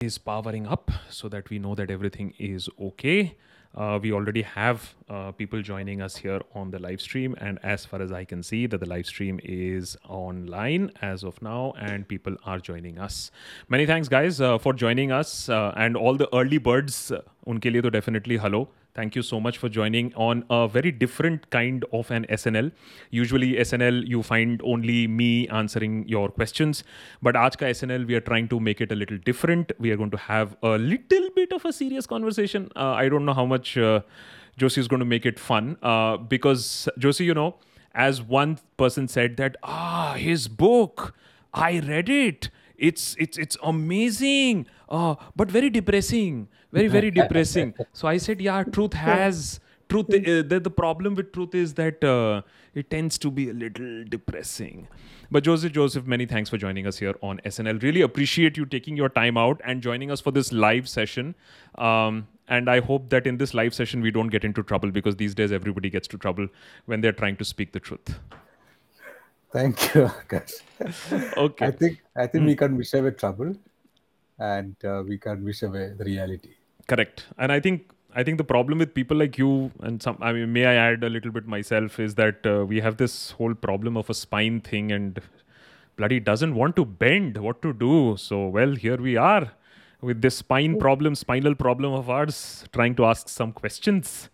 is powering up so that we know that everything is okay. Uh, we already have uh, people joining us here on the live stream, and as far as I can see, that the live stream is online as of now, and people are joining us. Many thanks, guys, uh, for joining us, uh, and all the early birds. Uh, liye to definitely hello. Thank you so much for joining on a very different kind of an SNL. Usually, SNL, you find only me answering your questions. But aaj ka SNL, we are trying to make it a little different. We are going to have a little bit of a serious conversation. Uh, I don't know how much uh, Josy is going to make it fun. Uh, because, Josy, you know, as one person said that, ah, his book, I read it. It's, it's, it's amazing, uh, but very depressing very very depressing. So i said yeah truth has truth uh, the, the problem with truth is that uh, it tends to be a little depressing. But Josy Joseph many thanks for joining us here on snl really appreciate you taking your time out and joining us for this live session. Um, and i hope that in this live session we don't get into trouble because these days everybody gets to trouble when they're trying to speak the truth. Thank you, Akash. okay. I think I think we can wish away trouble, and uh, we can wish away the reality. Correct. And i think i think the problem with people like you and some i mean may i add a little bit myself is that uh, we have this whole problem of a spine thing and bloody doesn't want to bend what to do. So well here we are with this spine problem spinal problem of ours trying to ask some questions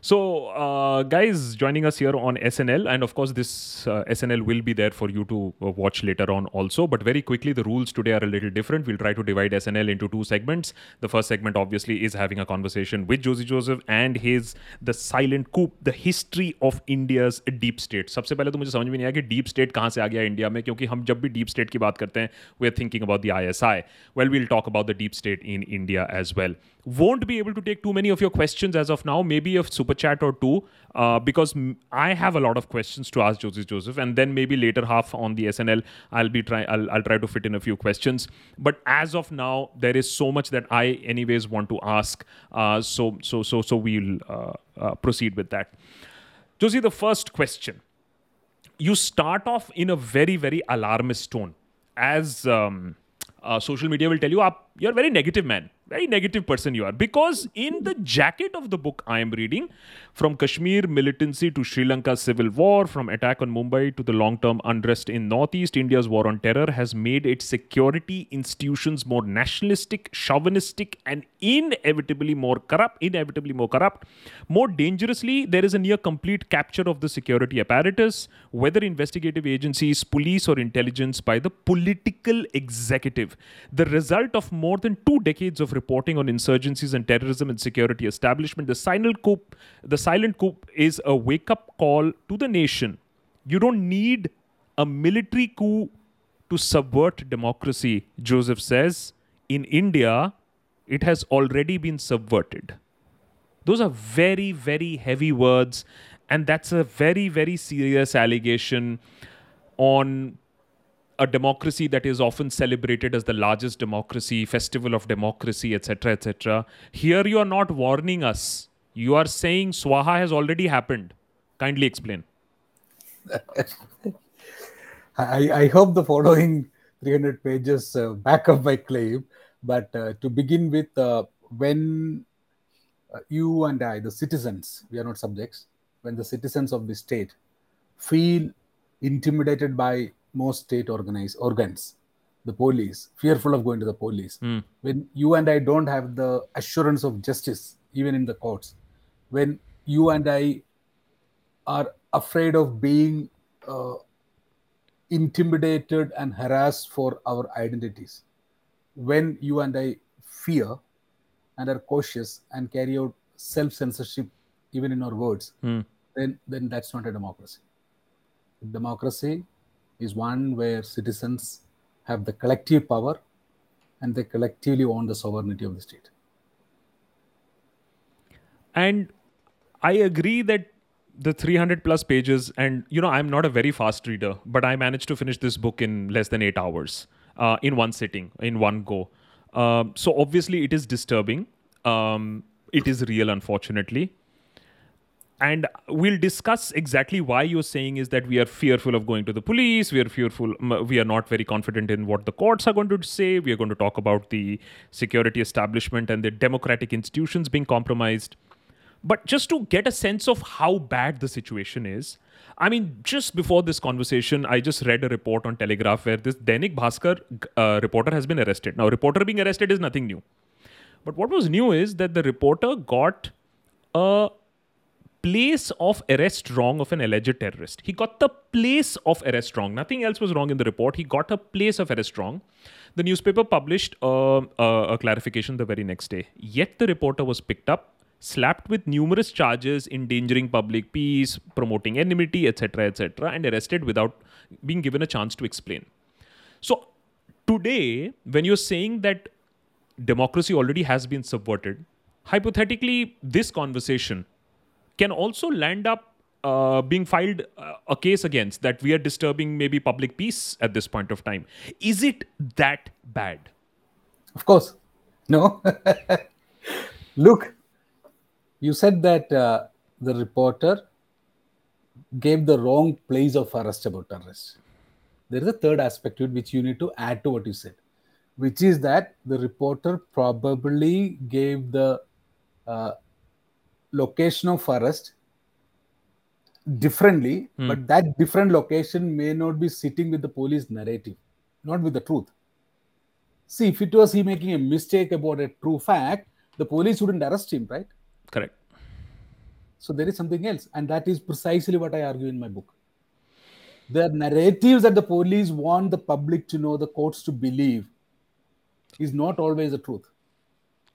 so, uh, guys, joining us here on SNL, and of course, this uh, SNL will be there for you to uh, watch later on also. But very quickly, the rules today are a little different. We'll try to divide SNL into two segments. The first segment, obviously, is having a conversation with Josy Joseph and his The Silent Coup, the history of India's deep state. सबसे पहले तो मुझे समझ में नहीं आया कि deep state कहाँ से आ गया इंडिया में क्योंकि हम जब भी डीप स्टेट की बात करते हैं we are thinking about the I S I well we'll talk about the deep state in India as well well won't be able to take too many of your questions as of now, maybe a super chat or two, uh, because I have a lot of questions to ask Josy Joseph, and then maybe later half on the SNL, I'll be try I'll, I'll try to fit in a few questions. But as of now, there is so much that I anyways want to ask. Uh, so so so so we'll uh, uh, proceed with that. Josy, the first question you start off in a very very alarmist tone as um, uh, social media will tell you you're a very negative man very negative person you are. Because in the jacket of the book i am reading from kashmir militancy to sri lanka's civil war from attack on mumbai to the long term unrest in northeast india's war on terror has made its security institutions more nationalistic chauvinistic and inevitably more corrupt inevitably more corrupt. More dangerously there is a near complete capture of the security apparatus whether investigative agencies police or intelligence by the political executive. The result of more than two decades of reporting on insurgencies and terrorism and security establishment. The silent coup the silent coup is a wake up call to the nation. You don't need a military coup to subvert democracy joseph says. In india it has already been subverted. Those are very very heavy words and that's a very very serious allegation on a democracy that is often celebrated as the largest democracy festival of democracy etc etc here you are not warning us. You are saying swaha has already happened. Kindly explain. I, I hope the following 300 pages uh, back up my claim. But uh, to begin with, uh, when uh, you and I, the citizens, we are not subjects, when the citizens of the state feel intimidated by most state organized organs, the police, fearful of going to the police, Hmm. when you and I don't have the assurance of justice, even in the courts, when you and I are afraid of being uh, intimidated and harassed for our identities. When you and I fear and are cautious and carry out self censorship even in our words, Hmm. then, then that's not a democracy. Democracy is one where citizens have the collective power and they collectively own the sovereignty of the state. and i agree that the 300 plus pages and you know i'm not a very fast reader but i managed to finish this book in less than 8 hours uh, in one sitting in one go. Um, so obviously it is disturbing. Um, it is real unfortunately and we'll discuss exactly why you're saying is that we are fearful of going to the police we are fearful we are not very confident in what the courts are going to say we are going to talk about the security establishment and the democratic institutions being compromised. But just to get a sense of how bad the situation is i mean just before this conversation i just read a report on telegraph where this Dainik Bhaskar uh, reporter has been arrested. Now reporter being arrested is nothing new. But what was new is that the reporter got a place of arrest wrong of an alleged terrorist. He got the place of arrest wrong. Nothing else was wrong in the report. He got a place of arrest wrong. The newspaper published a, a, a clarification the very next day. Yet the reporter was picked up, slapped with numerous charges, endangering public peace, promoting enmity, etc., etc., and arrested without being given a chance to explain. So today, when you're saying that democracy already has been subverted, hypothetically, this conversation can also land up uh, being filed uh, a case against that we are disturbing maybe public peace at this point of time. Is it that bad? Of course. No. Look, you said that uh, the reporter gave the wrong place of arrest about terrorists. There is a third aspect to it which you need to add to what you said, which is that the reporter probably gave the uh, location of forest differently, mm. but that different location may not be sitting with the police narrative, not with the truth. See, if it was he making a mistake about a true fact, the police wouldn't arrest him, right? Correct. So there is something else, and that is precisely what I argue in my book. The narratives that the police want the public to know, the courts to believe, is not always the truth.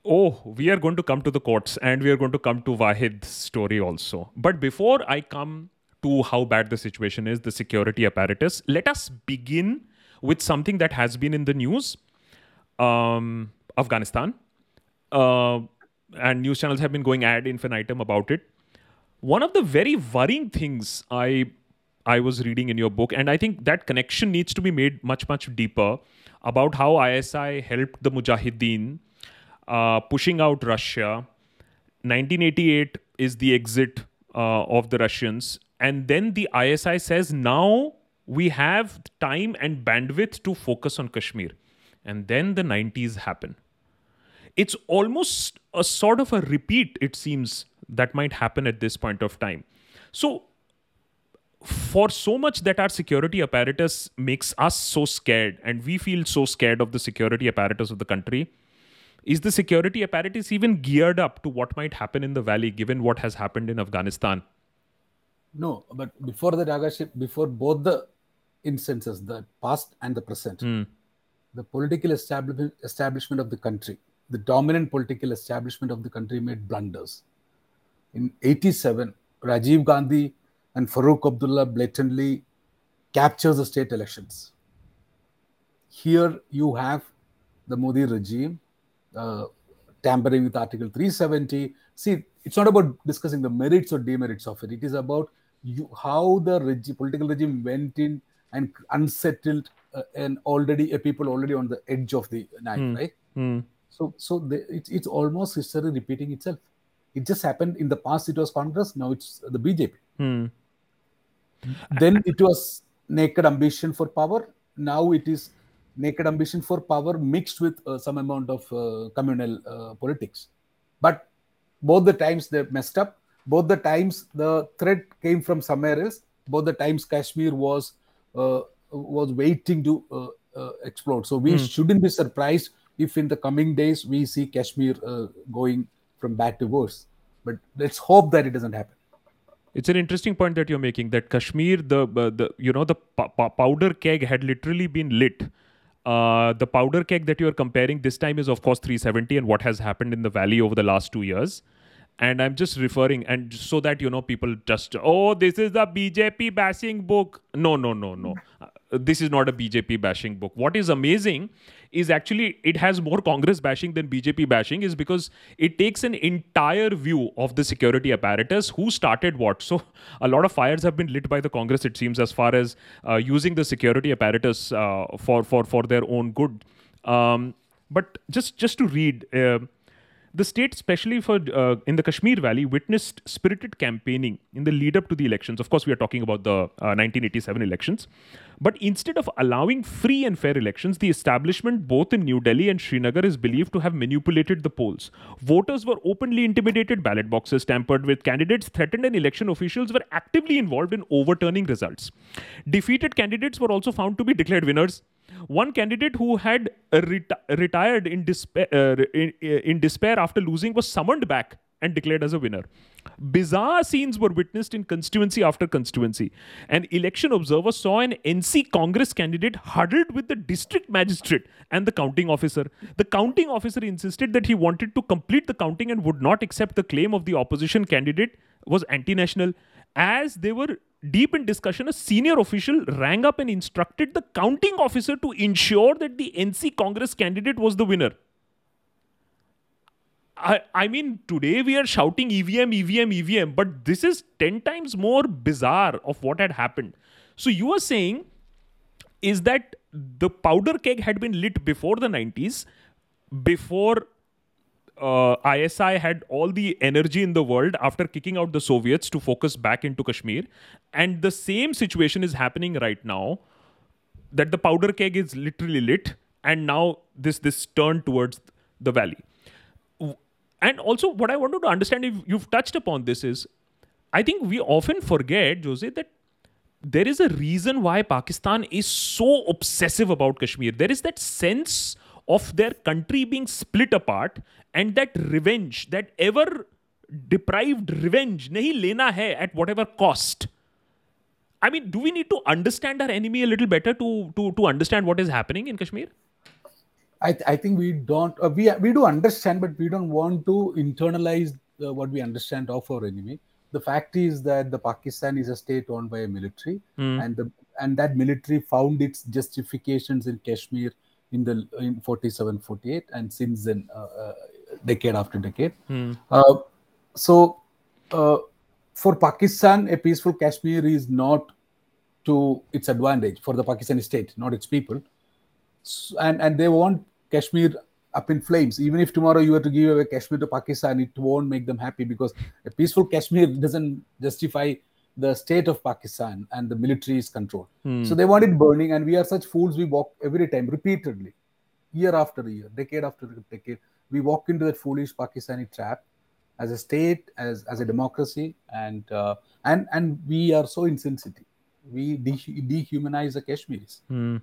Oh, we are going to come to the courts and we are going to come to Wahid's story also. But before I come to how bad the situation is, the security apparatus, let us begin with something that has been in the news um, Afghanistan. Uh, and news channels have been going ad infinitum about it. One of the very worrying things I I was reading in your book, and I think that connection needs to be made much, much deeper about how ISI helped the Mujahideen uh, pushing out Russia. 1988 is the exit uh, of the Russians. And then the ISI says now we have time and bandwidth to focus on Kashmir. And then the 90s happen. It's almost a sort of a repeat, it seems, that might happen at this point of time. So, for so much that our security apparatus makes us so scared, and we feel so scared of the security apparatus of the country, is the security apparatus even geared up to what might happen in the valley given what has happened in Afghanistan? No, but before the Agashi, before both the instances, the past and the present, mm. the political establishment, establishment of the country, the dominant political establishment of the country made blunders. In 87, Rajiv Gandhi and Farooq Abdullah blatantly captures the state elections. Here you have the Modi regime uh, tampering with Article 370. See, it's not about discussing the merits or demerits of it. It is about you, how the regi- political regime went in and unsettled uh, and already a people already on the edge of the knife, mm. right? Mm. So, so the, it's it's almost history repeating itself. It just happened in the past. It was Congress. Now it's the BJP. Mm. Then it was naked ambition for power. Now it is naked ambition for power mixed with uh, some amount of uh, communal uh, politics. But both the times they messed up. Both the times the threat came from somewhere else. Both the times Kashmir was uh, was waiting to uh, uh, explode. So we mm. shouldn't be surprised if in the coming days we see Kashmir going from bad to worse. But let's hope that it doesn't happen. It's an interesting point that you're making. That Kashmir, the the you know the powder keg had literally been lit uh, the powder keg that you are comparing this time is, of course, 370 and what has happened in the valley over the last two years. And I'm just referring, and so that you know, people just, oh, this is the BJP bashing book. No, no, no, no. This is not a BJP bashing book. What is amazing is actually it has more Congress bashing than BJP bashing, is because it takes an entire view of the security apparatus. Who started what? So a lot of fires have been lit by the Congress, it seems, as far as uh, using the security apparatus uh, for for for their own good. Um, but just just to read. Uh, the state, especially for uh, in the Kashmir Valley, witnessed spirited campaigning in the lead up to the elections. Of course, we are talking about the uh, 1987 elections. But instead of allowing free and fair elections, the establishment, both in New Delhi and Srinagar, is believed to have manipulated the polls. Voters were openly intimidated, ballot boxes tampered with, candidates threatened, and election officials were actively involved in overturning results. Defeated candidates were also found to be declared winners one candidate who had reti- retired in uh, in, in despair after losing was summoned back and declared as a winner. Bizarre scenes were witnessed in constituency after constituency. An election observer saw an NC Congress candidate huddled with the district magistrate and the counting officer. The counting officer insisted that he wanted to complete the counting and would not accept the claim of the opposition candidate was anti national. As they were deep in discussion, a senior official rang up and instructed the counting officer to ensure that the NC Congress candidate was the winner. I, mean, today we are shouting EVM, EVM, EVM, but this is 10 times more bizarre of what had happened. So you are saying is that the powder keg had been lit before the 90s, before uh, ISI had all the energy in the world after kicking out the Soviets to focus back into Kashmir. And the same situation is happening right now that the powder keg is literally lit and now this this turn towards the valley. And also what I wanted to understand if you've touched upon this is I think we often forget, Jose, that there is a reason why Pakistan is so obsessive about Kashmir. There is that sense of their country being split apart and that revenge, that ever deprived revenge, nahi lena hai at whatever cost. I mean, do we need to understand our enemy a little better to to to understand what is happening in Kashmir? I, th- I think we don't uh, we we do understand, but we don't want to internalize uh, what we understand of our enemy. The fact is that the Pakistan is a state owned by a military, Mm. and the and that military found its justifications in Kashmir in the in 47 48 and since then uh, uh, decade after decade uh, so uh, for pakistan a peaceful kashmir is not to its advantage for the pakistani state not its people and and they want kashmir up in flames even if tomorrow you were to give away kashmir to pakistan it won't make them happy because a peaceful kashmir doesn't justify the state of pakistan and the military's control Hmm. so they want it burning, and we are such fools. We walk every time, repeatedly, year after year, decade after decade. We walk into that foolish Pakistani trap as a state, as as a democracy, and uh, and and we are so insensitive. We de- dehumanize the Kashmiris. Hmm.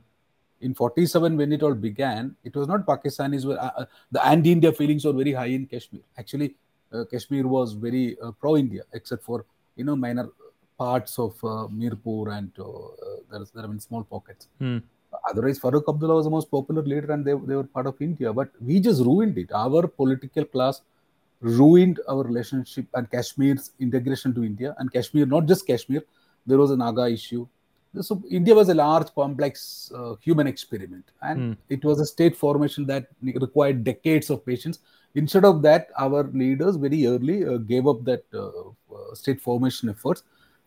In 47, when it all began, it was not Pakistanis were uh, uh, the anti-India feelings were very high in Kashmir. Actually, uh, Kashmir was very uh, pro-India, except for you know minor parts of uh, Mirpur and uh, uh, there, there have been small pockets. Hmm. Otherwise, Farooq Abdullah was the most popular leader and they, they were part of India. But we just ruined it. Our political class ruined our relationship and Kashmir's integration to India. And Kashmir, not just Kashmir, there was a Naga issue. So India was a large, complex uh, human experiment, and Hmm. it was a state formation that required decades of patience. Instead of that, our leaders very early uh, gave up that uh, uh, state formation efforts,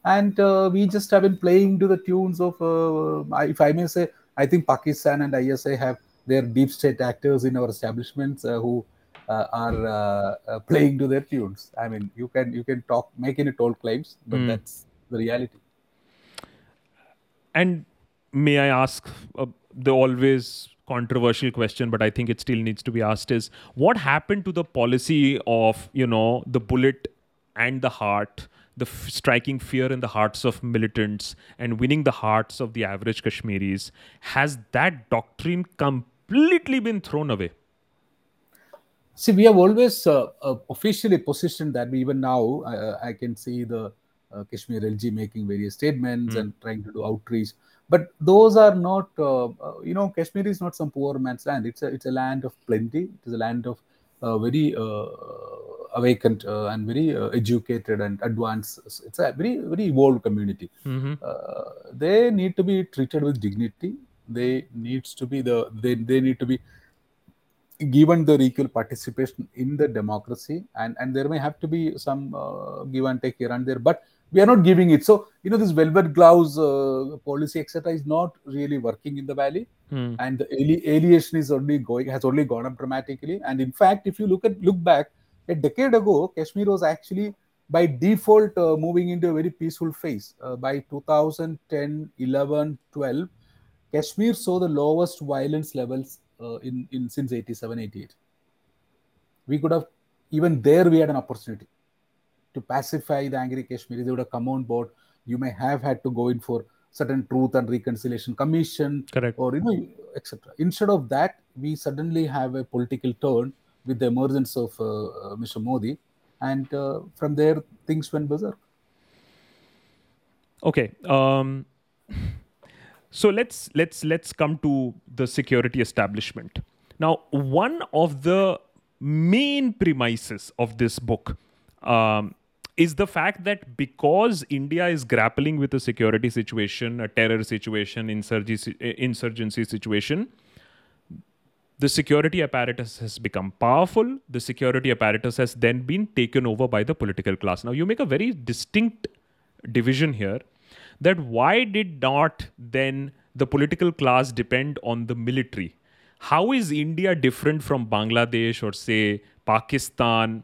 and uh, we just have been playing to the tunes of, uh, if I may say, I think Pakistan and ISA have their deep state actors in our establishments uh, who uh, are uh, uh, playing to their tunes. I mean, you can you can talk, make any tall claims, but Hmm. that's the reality. And may I ask uh, the always controversial question, but I think it still needs to be asked: is what happened to the policy of you know the bullet and the heart, the f- striking fear in the hearts of militants and winning the hearts of the average Kashmiris? Has that doctrine completely been thrown away? See, we have always uh, uh, officially positioned that. Even now, uh, I can see the uh, Kashmir LG making various statements and trying to do outreach. But those are not, uh, uh, you know, Kashmir is not some poor man's land. It's a it's a land of plenty. It is a land of uh, very uh, awakened uh, and very uh, educated and advanced. It's a very very evolved community. Mhm. Uh, they need to be treated with dignity. They needs to be the they, they need to be given their equal participation in the democracy and and there may have to be some uh, give and take here and there but we are not giving it. So you know this velvet gloves uh, policy, etc., is not really working in the valley, Hmm. and the ali- alienation is only going has only gone up dramatically. And in fact, if you look at look back a decade ago, Kashmir was actually by default uh, moving into a very peaceful phase. Uh, by 2010, 11, 12, Kashmir saw the lowest violence levels uh, in, in since 87, 88. We could have even there we had an opportunity to pacify the angry Kashmiris. They would have come on board. You may have had to go in for certain truth and reconciliation commission Correct. or you know etc. Instead of that, we suddenly have a political turn with the emergence of uh, uh, Mr. Modi, and uh, from there things went berserk. Okay. Um, so let's let's let's come to the security establishment. Now, one of the main premises of this book um, is the fact that because India is grappling with a security situation, a terror situation, insurgency, insurgency situation, the security apparatus has become powerful. The security apparatus has then been taken over by the political class. Now, you make a very distinct division here that why did not then the political class depend on the military? How is India different from Bangladesh or, say, Pakistan?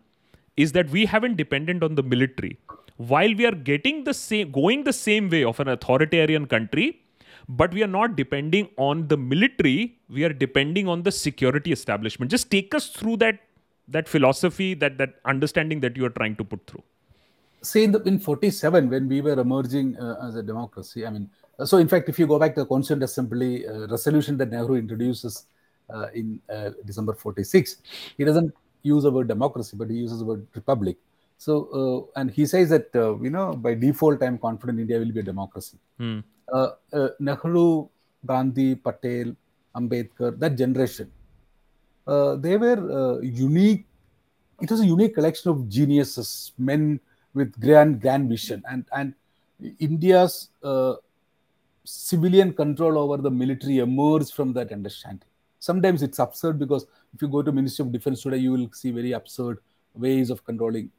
Is that we haven't depended on the military. While we are getting the same, going the same way of an authoritarian country but we are not depending on the military we are depending on the security establishment. Just take us through that that philosophy that that understanding that you are trying to put through. Say in, the, in 47 when we were emerging uh, as a democracy i mean uh, so in fact if you go back to the constituent assembly uh, resolution that nehru introduces uh, in uh, december 46 he doesn't use the word democracy but he uses the word republic. So uh, and he says that you know by default i'm confident india will be a democracy. Hmm. nehru gandhi patel ambedkar that generation they were unique. It was a unique collection of geniuses men with grand grand vision. And and india's uh, civilian control over the military emerged from that understanding sometimes it's absurd because if you go to ministry of defense today you will see very absurd ways of controlling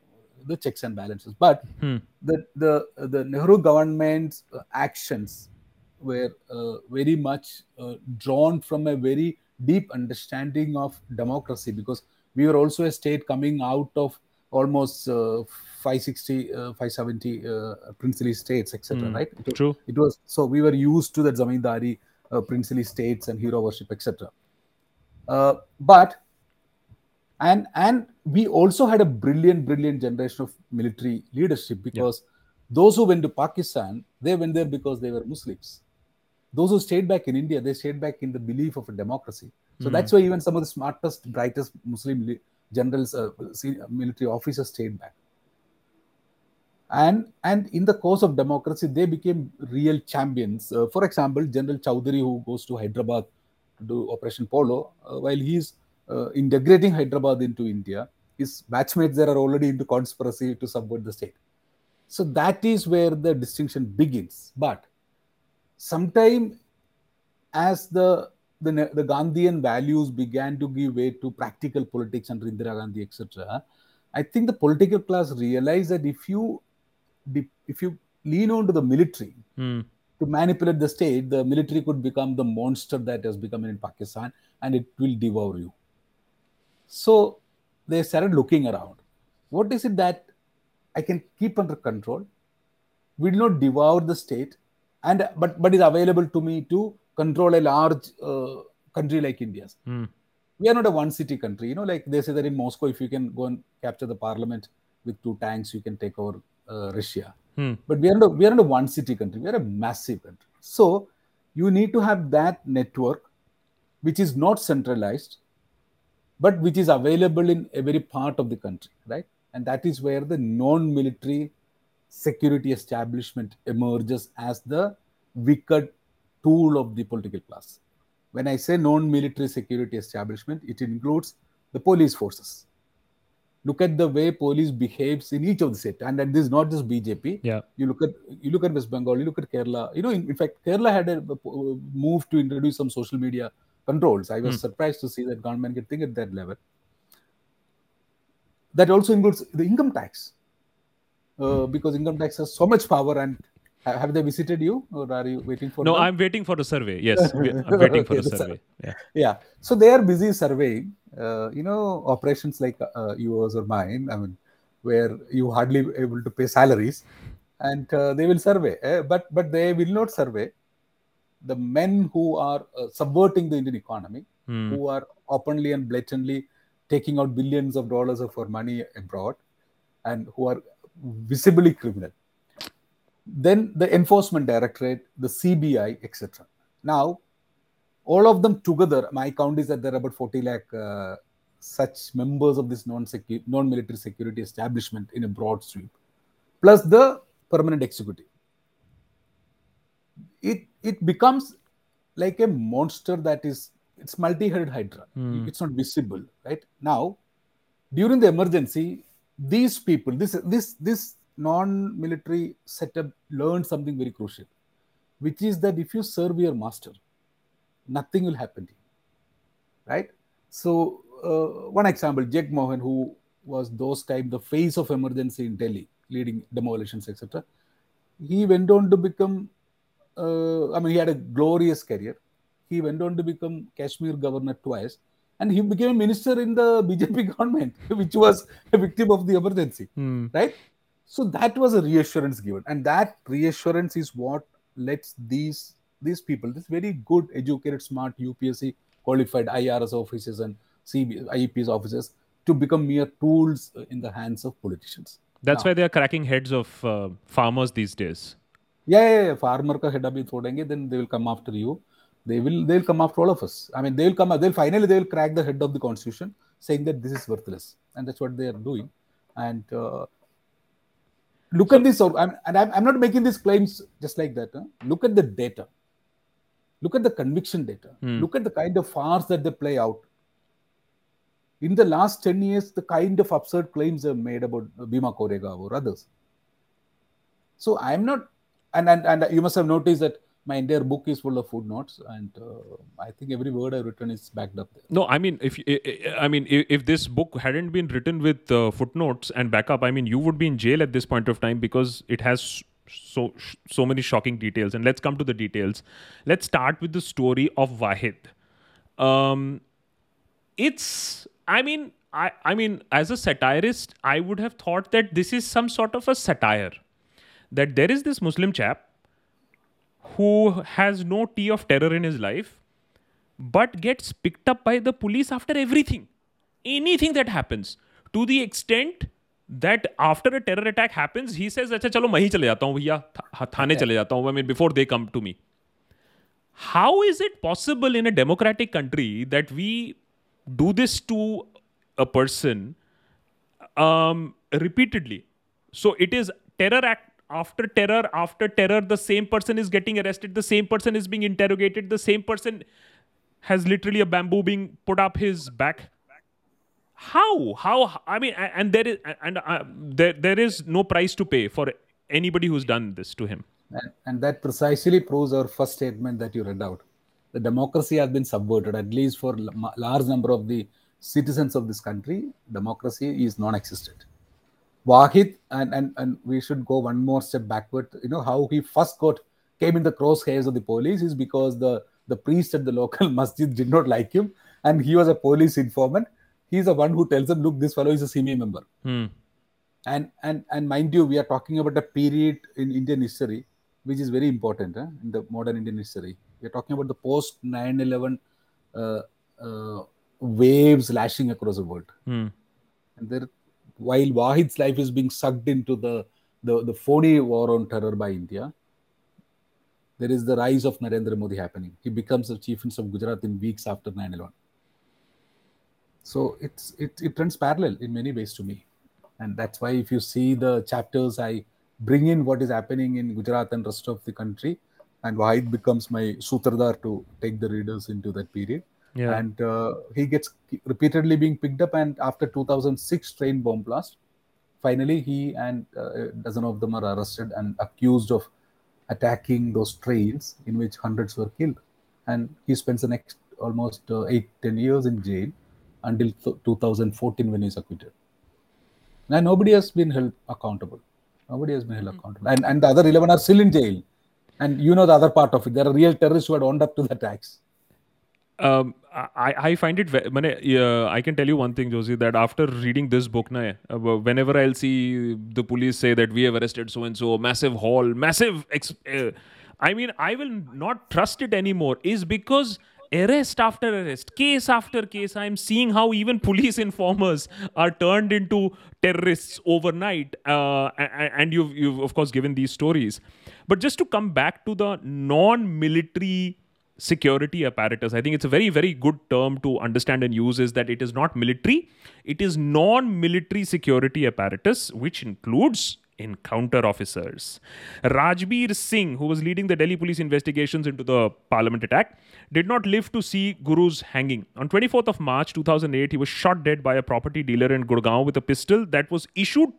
the checks and balances but Hmm. the the the nehru government's uh, actions were uh, very much uh, drawn from a very deep understanding of democracy because we were also a state coming out of almost uh, 560 uh, 570 uh, princely states etc Hmm. right it True. it was so we were used to that zamindari uh, princely states and hero worship etc but and and we also had a brilliant brilliant generation of military leadership because those who went to pakistan they went there because they were muslims. Those who stayed back in india they stayed back in the belief of a democracy. So Hmm. that's why even some of the smartest brightest muslim generals uh, military officers stayed back. And and in the course of democracy they became real champions. Uh, for example general chowdhury who goes to hyderabad do operation polo uh, while he's uh, integrating hyderabad into india his batchmates there are already into conspiracy to subvert the state so that is where the distinction begins but sometime as the the, the Gandhian values began to give way to practical politics under Indira Gandhi, etc. I think the political class realized that if you if you lean on to the military Hmm. To manipulate the state, the military could become the monster that has become in Pakistan, and it will devour you. So they started looking around. What is it that I can keep under control? Will not devour the state, and but but is available to me to control a large uh, country like India's. Hmm. We are not a one city country. You know, like they say that in Moscow, if you can go and capture the parliament with two tanks, you can take over uh, Russia. Hmm. But we are, not we are not a one city country. We are a massive country. So you need to have that network, which is not centralized, but which is available in every part of the country, right? And that is where the non military security establishment emerges as the wicked tool of the political class. When I say non military security establishment, it includes the police forces. Look at the way police behaves in each of the states, and this is not just BJP. Yeah. You look at you look at West Bengal, you look at Kerala. You know, in, in fact, Kerala had a, move to introduce some social media controls. I was Hmm. surprised to see that government can think at that level. That also includes the income tax. uh, because income tax has so much power and have they visited you or are you waiting for no them? i'm waiting for a survey. Yes i'm waiting for Okay, the survey. Yeah. yeah. So they are busy surveying uh, you know operations like uh, yours or mine i mean where you hardly able to pay salaries and uh, they will survey. Eh, but but they will not survey the men who are uh, subverting the indian economy Hmm. who are openly and blatantly taking out billions of dollars of our money abroad and who are visibly criminal then the enforcement directorate the cbi etc now all of them together, my count is that there are about 40 lakh uh, such members of this non-secu- non-military security establishment in a broad sweep, plus the permanent executive. It it becomes like a monster that is it's multi-headed hydra. Hmm. It's not visible, right? Now, during the emergency, these people, this this this non-military setup learned something very crucial, which is that if you serve your master, nothing will happen to you right? So uh, one example Jagmohan who was those time the face of emergency in delhi leading demolitions etc he went on to become uh, i mean he had a glorious career. He went on to become kashmir governor twice and he became a minister in the bjp government which was a victim of the emergency Hmm. right so that was a reassurance given. And that reassurance is what lets these these people this very good educated smart upsc qualified irs officers and CB, IPS officers to become mere tools in the hands of politicians. That's Now- why they are cracking heads of uh, farmers these days. Yeah, yeah, yeah. farmer ka head abhi thodenge then they will come after you. They will they'll come after all of us. I mean they'll come they'll finally they will crack the head of the constitution saying that this is worthless. And that's what they are doing. And uh, look at this or I'm, and I'm, I'm not making these claims just like that huh? look at the data look at the conviction data Hmm. look at the kind of farce that they play out in the last 10 years the kind of absurd claims are made about bhima koregaon or others so i'm not and, and and you must have noticed that my entire book is full of footnotes and uh, i think every word i've written is backed up there No, I mean, if I- mean, if, if this book hadn't been written with uh, footnotes and backup, I mean, you would be in jail at this point of time because it has so so many shocking details. And let's come to the details. Let's start with the story of Wahid. Um, it's, I mean, I I mean, as a satirist, I would have thought that this is some sort of a satire. That there is this Muslim chap who has no tea of terror in his life but gets picked up by the police after everything anything that happens to the extent that after a terror attack happens he says अच्छा चलो मैं ही चले जाता हूँ भैया था- थाने चले जाता हूँ I mean before they come to me how is it possible in a democratic country that we do this to a person um, repeatedly so it is terror act after terror after terror the same person is getting arrested the same person is being interrogated the same person has literally a bamboo being put up his back how how i mean and there is and uh, there there is no price to pay for anybody who's done this to him And, and that precisely proves our first statement that you read out. The democracy has been subverted, at least for large number of the citizens of this country. Democracy is non-existent. Wahid, and, and, and we should go one more step backward. You know how he first got came in the crosshairs of the police is because the the priest at the local masjid did not like him, and he was a police informant. He's the one who tells them, "Look, this fellow is a SIMI member." Hmm. and and and mind you we are talking about a period in indian history which is very important huh, in the modern indian history we are talking about the post 9-11 uh, uh, waves lashing across the world Hmm. and there while wahid's life is being sucked into the the, the phony war on terror by india there is the rise of narendra modi happening. He becomes the chief minister of gujarat in weeks after 9-11 so it's it, it runs parallel in many ways to me. And that's why if you see the chapters i bring in what is happening in gujarat and rest of the country and wahid becomes my sutradhar to take the readers into that period Yeah. and uh, he gets repeatedly being picked up and after 2006 train bomb blast finally he and uh, a dozen of them are arrested and accused of attacking those trains in which hundreds were killed and he spends the next almost uh, 8 10 years in jail until th- 2014 when he's acquitted now nobody has been held accountable Nobody has been held accountable. And, and the other 11 are still in jail. And you know the other part of it. There are real terrorists who had owned up to the attacks. Um, I, I find it. Uh, I can tell you one thing, Josy, that after reading this book, na, uh, whenever I'll see the police say that we have arrested so and so, massive haul, massive. Ex- uh, I mean, I will not trust it anymore. Is because arrest after arrest, case after case, I'm seeing how even police informers are turned into terrorists overnight. Uh, and you've, you've, of course, given these stories. But just to come back to the non military security apparatus, I think it's a very, very good term to understand and use is that it is not military, it is non military security apparatus, which includes encounter officers. Rajbir Singh, who was leading the Delhi police investigations into the parliament attack, did not live to see Guru's hanging. On 24th of March 2008, he was shot dead by a property dealer in Gurgaon with a pistol that was issued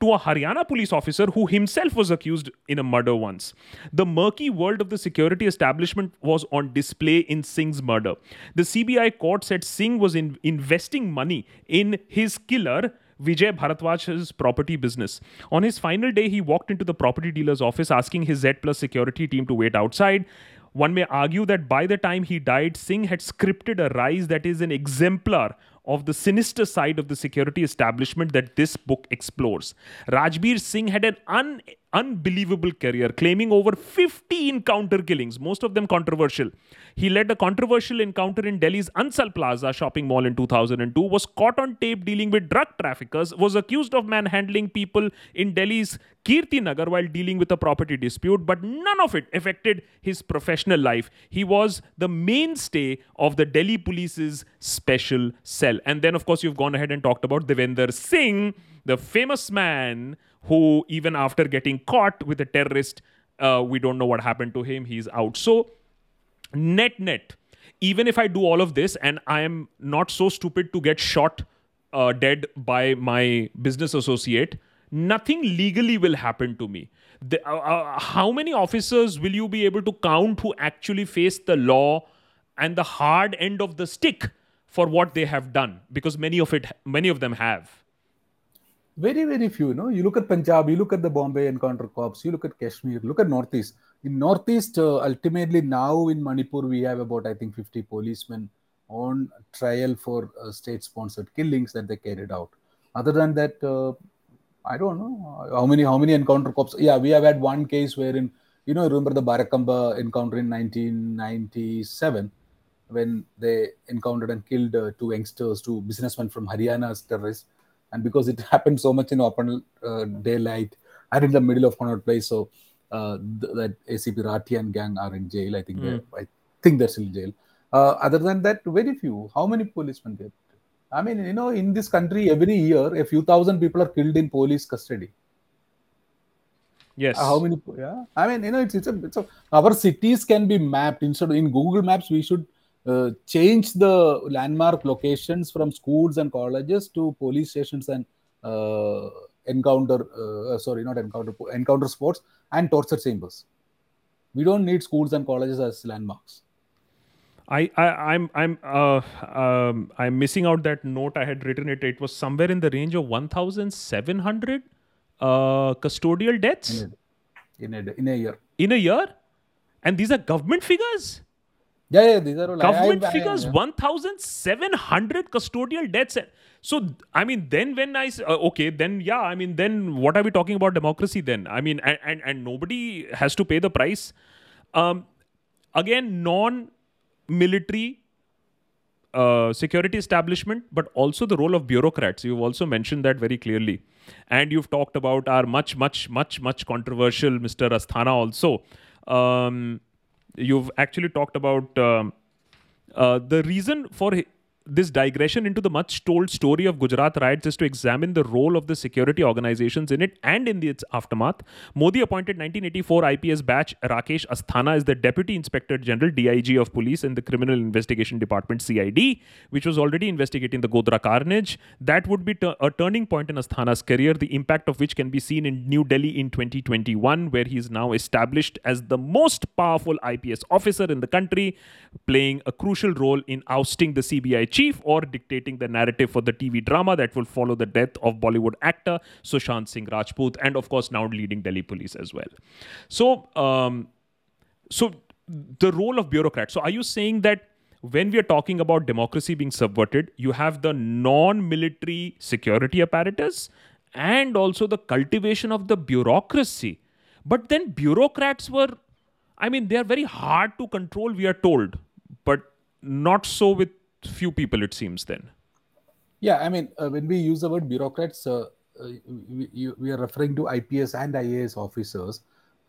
to a Haryana police officer who himself was accused in a murder once. The murky world of the security establishment was on display in Singh's murder. The CBI court said Singh was in investing money in his killer Vijay Bharadwaj's property business. On his final day, he walked into the property dealer's office asking his Z Plus security team to wait outside. One may argue that by the time he died, Singh had scripted a rise that is an exemplar of the sinister side of the security establishment that this book explores. Rajbir Singh had an un- unbelievable career, claiming over 50 encounter killings, most of them controversial. He led a controversial encounter in Delhi's Ansal Plaza shopping mall in 2002, was caught on tape dealing with drug traffickers, was accused of manhandling people in Delhi's Kirti Nagar while dealing with a property dispute, but none of it affected his professional life. He was the mainstay of the Delhi police's special cell. And then, of course, you've gone ahead and talked about Devender Singh, the famous man who, even after getting caught with a terrorist, uh, we don't know what happened to him. He's out. So, net net even if i do all of this and i am not so stupid to get shot uh, dead by my business associate nothing legally will happen to me the, uh, uh, how many officers will you be able to count who actually face the law and the hard end of the stick for what they have done because many of it many of them have very very few you know you look at punjab you look at the bombay encounter corps you look at kashmir look at northeast. In northeast uh, ultimately now in manipur we have about i think 50 policemen on trial for uh, state sponsored killings that they carried out. Other than that uh, i don't know. How many how many encounter corps yeah we have had one case wherein you know remember the Barakhamba encounter in 1997 when they encountered and killed uh, two youngsters two businessmen from haryana as terrorists and because it happened so much in open uh, daylight and in the middle of Connaught Place, so uh, th- that ACP Rathi and gang are in jail. I think mm. I think they're still in jail. Uh, other than that, very few. How many policemen get? I mean, you know, in this country, every year a few thousand people are killed in police custody. Yes. how many? Yeah. I mean, you know, it's it's a, it's a our cities can be mapped instead of in Google Maps. We should uh, change the landmark locations from schools and colleges to police stations and uh, encounter uh, sorry not encounter encounter spots and torture chambers we don't need schools and colleges as landmarks I, I am I'm uh, um, I'm missing out that note I had written it. It was somewhere in the range of 1,700 uh, custodial deaths in a, in a, in a year. In a year, and these are government figures. Yeah, yeah, these are all government I, I, figures. Yeah. 1,700 custodial deaths. So, I mean, then when I uh, okay, then yeah, I mean, then what are we talking about democracy? Then I mean, and and, and nobody has to pay the price. Um, again, non-military uh, security establishment, but also the role of bureaucrats. You've also mentioned that very clearly, and you've talked about our much, much, much, much controversial Mr. Asthana also. Um, you've actually talked about um, uh, the reason for this digression into the much told story of Gujarat riots is to examine the role of the security organizations in it and in its aftermath. Modi appointed 1984 IPS batch Rakesh Asthana as the Deputy Inspector General DIG of Police in the Criminal Investigation Department CID, which was already investigating the Godhra carnage. That would be a turning point in Asthana's career, the impact of which can be seen in New Delhi in 2021, where he is now established as the most powerful IPS officer in the country, playing a crucial role in ousting the CBI chief chief or dictating the narrative for the TV drama that will follow the death of Bollywood actor Sushant Singh Rajput, and of course now leading Delhi police as well. So, um, so the role of bureaucrats. So, are you saying that when we are talking about democracy being subverted, you have the non-military security apparatus and also the cultivation of the bureaucracy. But then bureaucrats were, I mean, they are very hard to control, we are told, but not so with few people, it seems then. Yeah, I mean, uh, when we use the word bureaucrats, uh, uh, we, we, are referring to IPS and IAS officers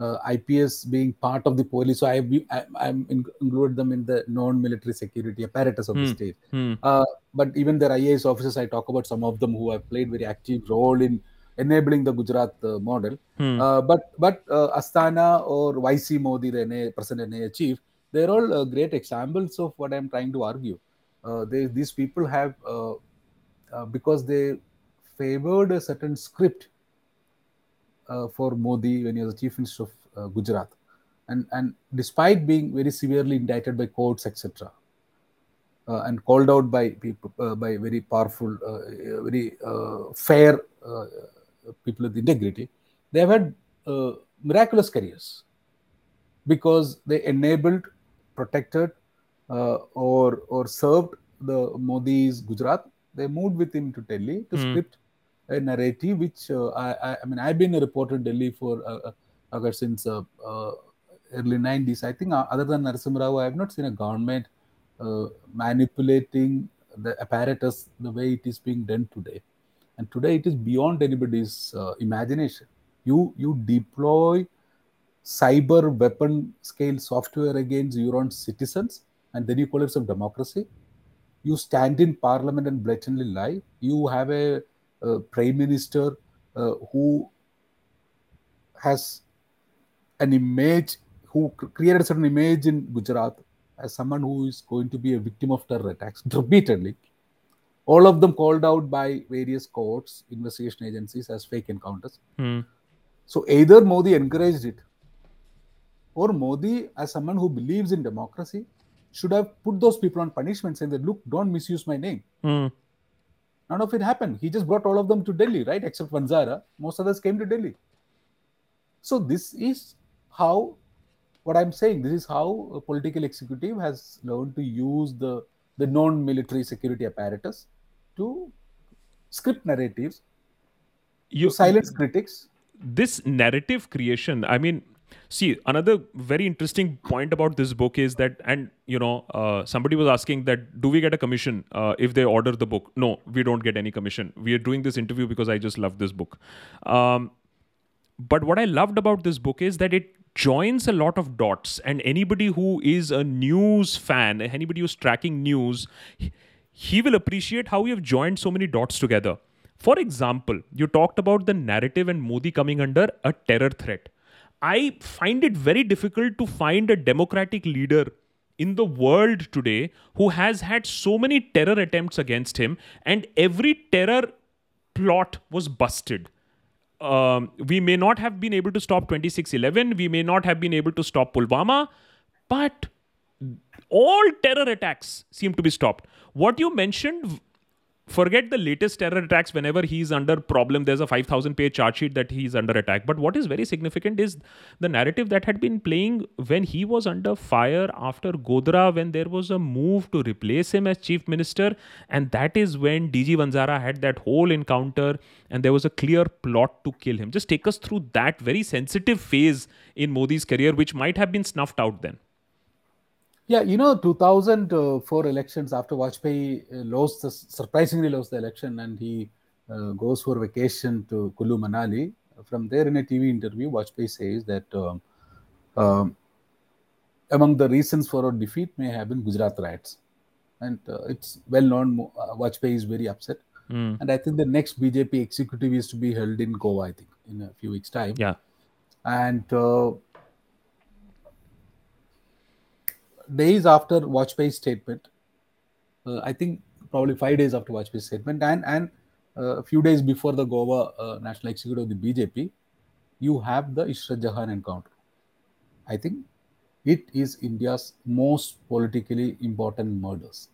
uh, IPS being part of the police. So I, I am included them in the non-military security apparatus of the hmm. state. Mm. Uh, but even their IAS officers, I talk about some of them who have played very active role in enabling the Gujarat uh, model. Mm. but but uh, Asthana or YC Modi, the NIA, present NIA chief, they're all uh, great examples of what I'm trying to argue. They, these people have because they favored a certain script uh, for Modi when he was the chief minister of uh, Gujarat, and and despite being very severely indicted by courts, etc., uh, and called out by people by very powerful, very fair people with integrity, they have had miraculous careers because they enabled, protected, uh, or or served the Modi's Gujarat. They moved with him to Delhi to mm. script a narrative which uh, I, I mean I've been a reporter in Delhi for uh, uh since uh, uh, early 90s. I think other than Narasimha Rao, I have not seen a government manipulating the apparatus the way it is being done today. And today it is beyond anybody's imagination. You you deploy cyber weapon scale software against your own citizens, and then you call it some democracy. You stand in parliament and blatantly lie. You have a uh, prime minister uh, who has an image, who created a certain image in Gujarat as someone who is going to be a victim of terror attacks repeatedly. All of them called out by various courts, investigation agencies as fake encounters. Hmm. So either Modi encouraged it, or Modi, as someone who believes in democracy, should have put those people on punishment, saying that, look, don't misuse my name. Hmm. None of it happened. He just brought all of them to Delhi, right? Except Vanzara. Most others came to Delhi. So this is how, what I'm saying, this is how a political executive has learned to use the, the non-military security apparatus to script narratives, you silence critics. This narrative creation, I mean, see another very interesting point about this book is that and you know uh, somebody was asking that do we get a commission uh, if they order the book? No we don't get any commission. We are doing this interview because i just love this book. Um, but what i loved about this book is that it joins a lot of dots and anybody who is a news fan anybody who's tracking news he will appreciate how you have joined so many dots together. For example you talked about the narrative and modi coming under a terror threat I find it very difficult to find a democratic leader in the world today who has had so many terror attempts against him, and every terror plot was busted. Um, we may not have been able to stop 2611, we may not have been able to stop Pulwama, but all terror attacks seem to be stopped. What you mentioned forget the latest terror attacks whenever he's under problem. There's a 5000 page chart sheet that he's under attack. But what is very significant is the narrative that had been playing when he was under fire after godhra when there was a move to replace him as chief minister. And that is when dg vanzara had that whole encounter and there was a clear plot to kill him. Just take us through that very sensitive phase in modi's career which might have been snuffed out then yeah, you know, 2004 elections after Vajpayee uh, lost, the, surprisingly lost the election, and he uh, goes for vacation to Kulu Manali. From there, in a TV interview, Vajpayee says that um, um, among the reasons for our defeat may have been Gujarat riots, and uh, it's well known. Uh, Vajpayee is very upset, mm. and I think the next BJP executive is to be held in Goa. I think in a few weeks' time. Yeah, and uh, days after Vajpayee's statement, uh, I think probably five days after Vajpayee's statement, and and uh, a few days before the Goa uh, National Executive of the BJP, you have the Ishrat Jahan encounter. I think it is India's most politically important murders.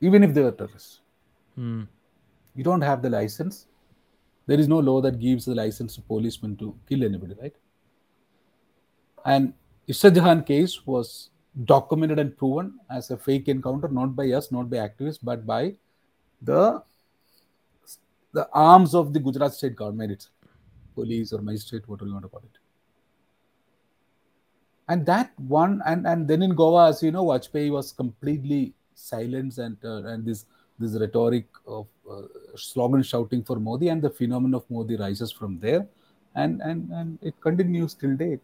even if they were terrorists. Hmm. You don't have the license. There is no law that gives the license to policemen to kill anybody, right? And Ishrat Jahan case was documented and proven as a fake encounter, not by us, not by activists, but by the the arms of the Gujarat state government itself, police or magistrate, whatever you want to call it. And that one, and and then in Goa, as you know, Vajpayee was completely silenced, and uh, and this this rhetoric of uh, slogan shouting for Modi, and the phenomenon of Modi rises from there, and and and it continues till date,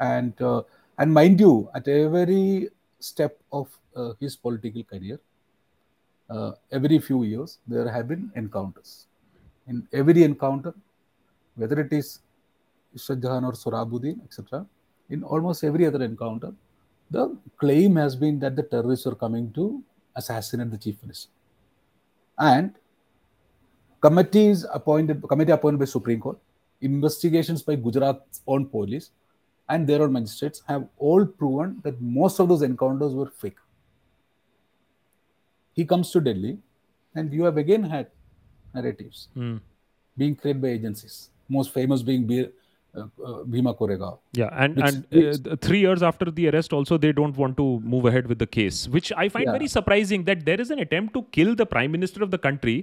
and uh, and mind you, at every step of uh, his political career, uh, every few years there have been encounters. In every encounter, whether it is Ishrat or Sohrabuddin, etc., in almost every other encounter, the claim has been that the terrorists are coming to assassinate the chief minister. And committees appointed, committee appointed by Supreme Court, investigations by Gujarat's own police, and their own magistrates have all proven that most of those encounters were fake. He comes to Delhi, and you have again had narratives Hmm. being created by agencies. Most famous being Bir, uh, uh, Bhima Koregaon. Yeah, and Which- and which- uh, three years after the arrest, also they don't want to move ahead with the case, which I find Yeah. very surprising. That there is an attempt to kill the prime minister of the country.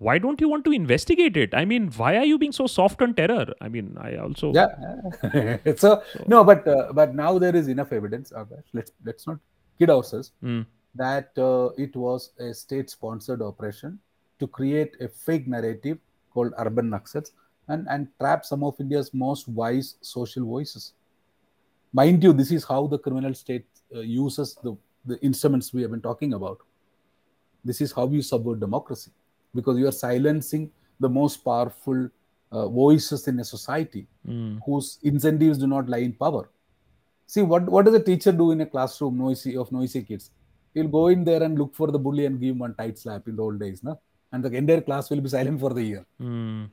Why don't you want to investigate it? I mean, why are you being so soft on terror? I mean, I also Yeah. so, no, but uh, but now there is enough evidence. Akash. Let's let's not kid ourselves Hmm. that uh, it was a state-sponsored operation to create a fake narrative called urban Naxals and and trap some of India's most wise social voices. Mind you, this is how the criminal state uh, uses the the instruments we have been talking about. This is how you subvert democracy because you are silencing the most powerful uh, voices in a society Hmm. whose incentives do not lie in power. See, what, what does a teacher do in a classroom noisy of noisy kids? He'll go in there and look for the bully and give him one tight slap in the old days, no? And the entire class will be silent for the year. Hmm.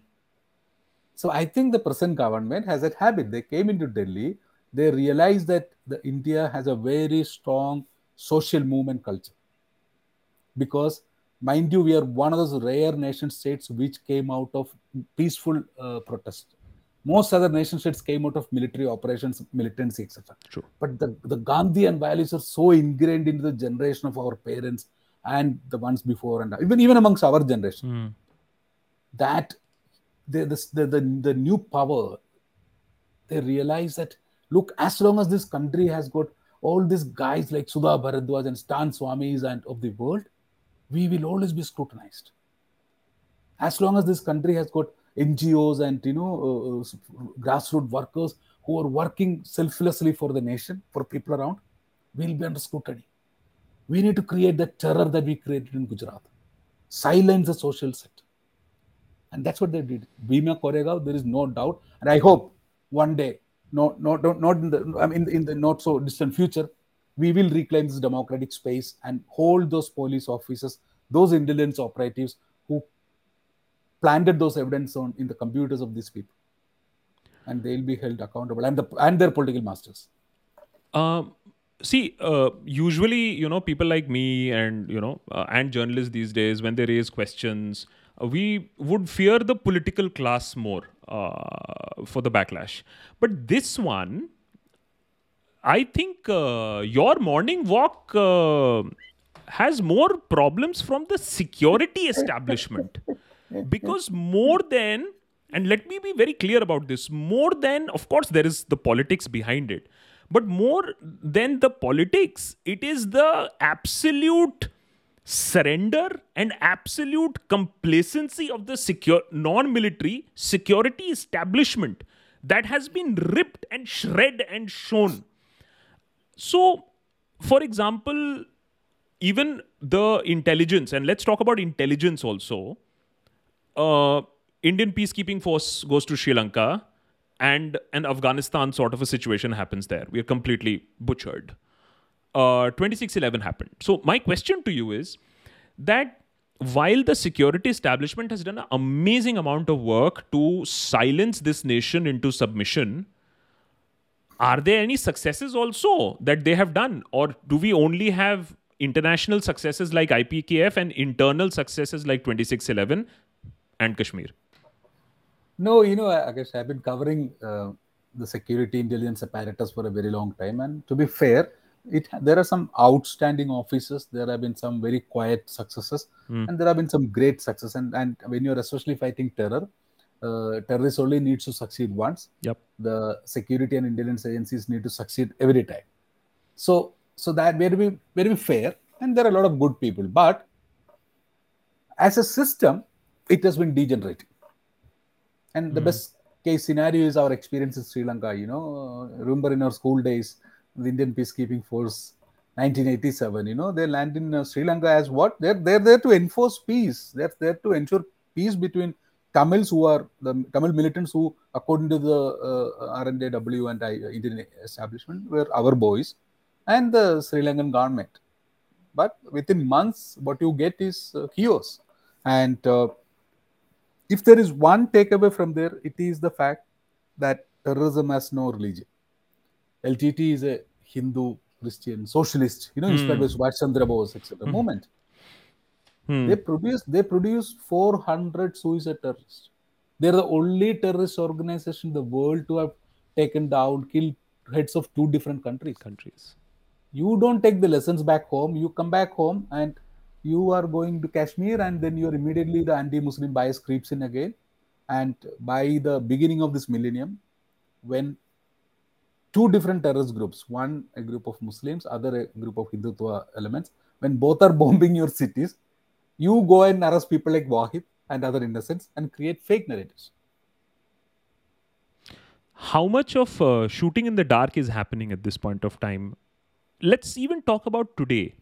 So I think the present government has that habit. They came into Delhi, they realized that the India has a very strong social movement culture. Because, mind you, we are one of those rare nation states which came out of peaceful uh, protest. Most other nation states came out of military operations, militancy, etc. True. But the, the Gandhian values are so ingrained into the generation of our parents and the ones before and even even amongst our generation Hmm. that the, the, the, the, the new power, they realize that, look, as long as this country has got all these guys like Sudha Bharadwaj and Stan Swamis and of the world, we will always be scrutinized. As long as this country has got NGOs and you know uh, uh, grassroots workers who are working selflessly for the nation, for people around, we'll be under scrutiny. We need to create that terror that we created in Gujarat, silence the social sector and that's what they did. Bhima Koregaon, there is no doubt, and I hope one day, no, no, not, not in the, I mean, in the not so distant future, we will reclaim this democratic space and hold those police officers, those intelligence operatives who planted those evidence on in the computers of these people, and they'll be held accountable, and the and their political masters. Um, see, uh, usually, you know, people like me and you know, uh, and journalists these days, when they raise questions, uh, we would fear the political class more uh, for the backlash. But this one, I think uh, your morning walk uh, has more problems from the security establishment. Because more than and let me be very clear about this more than of course there is the politics behind it but more than the politics it is the absolute surrender and absolute complacency of the secure non-military security establishment that has been ripped and shred and shown so for example even the intelligence and let's talk about intelligence also uh, Indian peacekeeping force goes to Sri Lanka and an Afghanistan sort of a situation happens there. We are completely butchered. Uh, 2611 happened. So, my question to you is that while the security establishment has done an amazing amount of work to silence this nation into submission, are there any successes also that they have done? Or do we only have international successes like IPKF and internal successes like 2611 and Kashmir? No, you know, I guess I've been covering uh, the security intelligence apparatus for a very long time, and to be fair, it there are some outstanding offices. There have been some very quiet successes, Mm. and there have been some great success. And and when you're especially fighting terror, uh, terrorists only needs to succeed once. Yep. The security and intelligence agencies need to succeed every time. So so that very very fair, and there are a lot of good people, but as a system, it has been degenerating. And the Mm. best case scenario is our experience in Sri Lanka. You know, remember in our school days, the Indian peacekeeping force, 1987. You know, they land in uh, Sri Lanka as what? They're they're there to enforce peace. They're there to ensure peace between Tamils who are the Tamil militants who, according to the uh, R&AW and I, Indian establishment, were our boys, and the Sri Lankan government. But within months, what you get is uh, chaos. And uh, if there is one takeaway from there, it is the fact that terrorism has no religion. LTT is a Hindu, Christian, socialist, you know, inspired by Hmm. Subhash Chandra Bose, etc. Hmm. Movement. Hmm. They produce they produce 400 suicide terrorists. They're the only terrorist organization in the world to have taken down, killed heads of two different countries. Countries. You don't take the lessons back home. You come back home and you are going to Kashmir, and then you're immediately the anti-Muslim bias creeps in again. And by the beginning of this millennium, when two different terrorist groups, one a group of Muslims, other a group of Hindutva elements, when both are bombing your cities, you go and arrest people like Wahid and other innocents and create fake narratives. How much of uh, shooting in the dark is happening at this point of time? Let's even talk about today.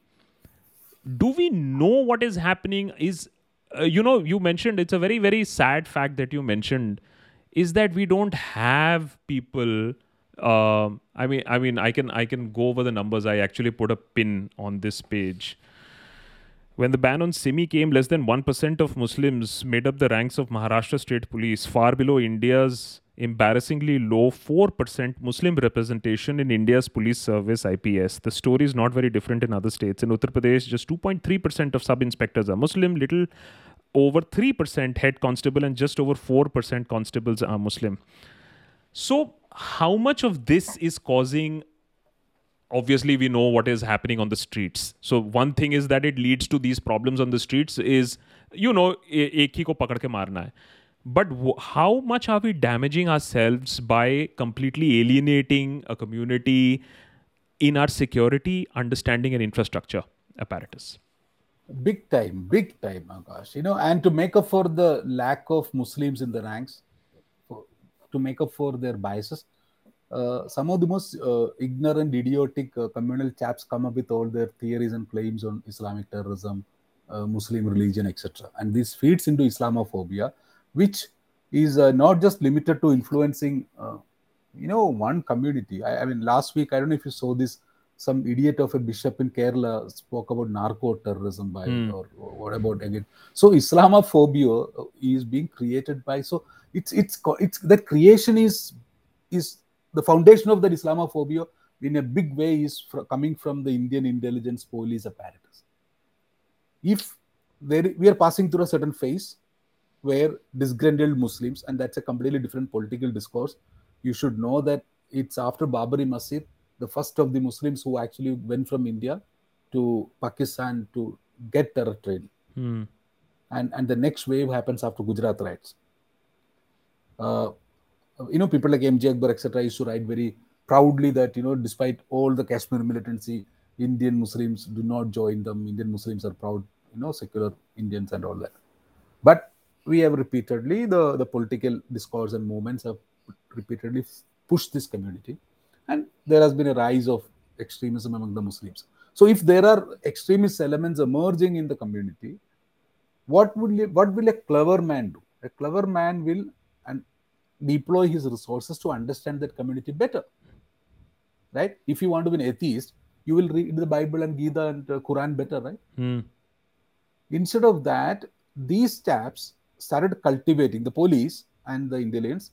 Do we know what is happening? Is uh, you know you mentioned it's a very very sad fact that you mentioned is that we don't have people. Um, I mean, I mean, I can I can go over the numbers. I actually put a pin on this page. When the ban on SIMI came, less than 1% of Muslims made up the ranks of Maharashtra State Police, far below India's embarrassingly low 4% Muslim representation in India's police service IPS. The story is not very different in other states. In Uttar Pradesh, just 2.3% of sub inspectors are Muslim, little over 3% head constable, and just over 4% constables are Muslim. So, how much of this is causing obviously we know what is happening on the streets. So one thing is that it leads to these problems on the streets is you know ek hi ko pakad ke marna hai. But how much are we damaging ourselves by completely alienating a community in our security understanding and infrastructure apparatus? Big time, big time, Akash. You know, and to make up for the lack of Muslims in the ranks, to make up for their biases, uh, some of the most uh, ignorant, idiotic uh, communal chaps come up with all their theories and claims on Islamic terrorism, uh, Muslim religion, etc. And this feeds into Islamophobia, which is uh, not just limited to influencing, uh, you know, one community. I, I mean, last week, I don't know if you saw this some idiot of a bishop in Kerala spoke about narco terrorism by Hmm. or, or what about again. So Islamophobia is being created by so it's it's it's that creation is is the foundation of that Islamophobia in a big way is coming from the Indian intelligence police apparatus. If there we are passing through a certain phase where disgruntled Muslims, and that's a completely different political discourse. You should know that it's after Babari Masjid, the first of the Muslims who actually went from India to Pakistan to get terror training. Hmm. And, and the next wave happens after Gujarat riots. Uh, you know, people like MJ Akbar, etc., used to write very proudly that, you know, despite all the Kashmir militancy, Indian Muslims do not join them. Indian Muslims are proud, you know, secular Indians and all that. But we have repeatedly, the, the political discourse and movements have repeatedly pushed this community. And there has been a rise of extremism among the Muslims. So if there are extremist elements emerging in the community, what would what will a clever man do? A clever man will deploy his resources to understand that community better. Right? If you want to be an atheist, you will read the Bible and Gita and uh, Quran better, right? Hmm. Instead of that, these chaps started cultivating the police and the Indians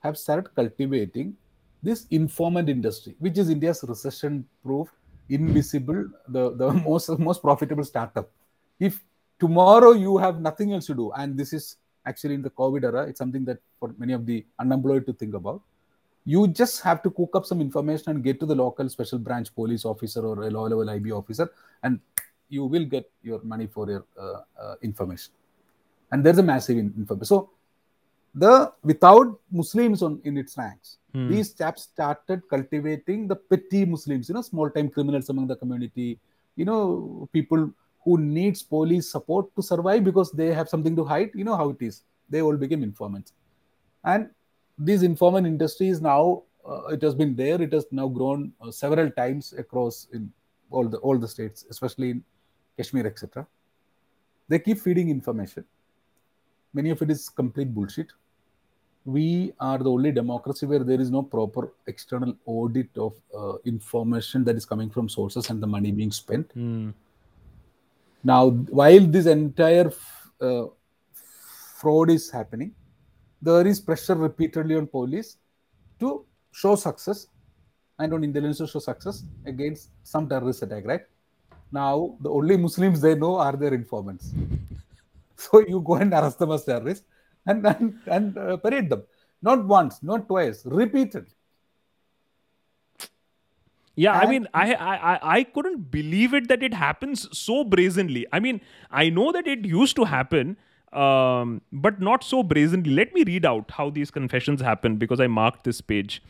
have started cultivating this informant industry, which is India's recession-proof invisible, the, the most, most profitable startup. If tomorrow you have nothing else to do, and this is actually in the COVID era, it's something that for many of the unemployed to think about. You just have to cook up some information and get to the local special branch police officer or a low level IB officer, and you will get your money for your uh, uh, information. And there's a massive information. So the without Muslims on in its ranks, Hmm. these chaps started cultivating the petty Muslims, you know, small time criminals among the community, you know, people who needs police support to survive because they have something to hide. You know how it is. They all became informants, and this informant industry is now uh, it has been there. It has now grown uh, several times across in all the all the states, especially in Kashmir, etc. They keep feeding information. Many of it is complete bullshit we are the only democracy where there is no proper external audit of uh, information that is coming from sources and the money being spent. Hmm. Now, while this entire uh, fraud is happening, there is pressure repeatedly on police to show success and on intelligence to show success against some terrorist attack, right? Now, the only Muslims they know are their informants. So you go and arrest them as terrorists and and, and uh, parade them. Not once, not twice, repeatedly. Yeah, I mean, I, I I I couldn't believe it that it happens so brazenly. I mean, I know that it used to happen, um, but not so brazenly. Let me read out how these confessions happen because I marked this page.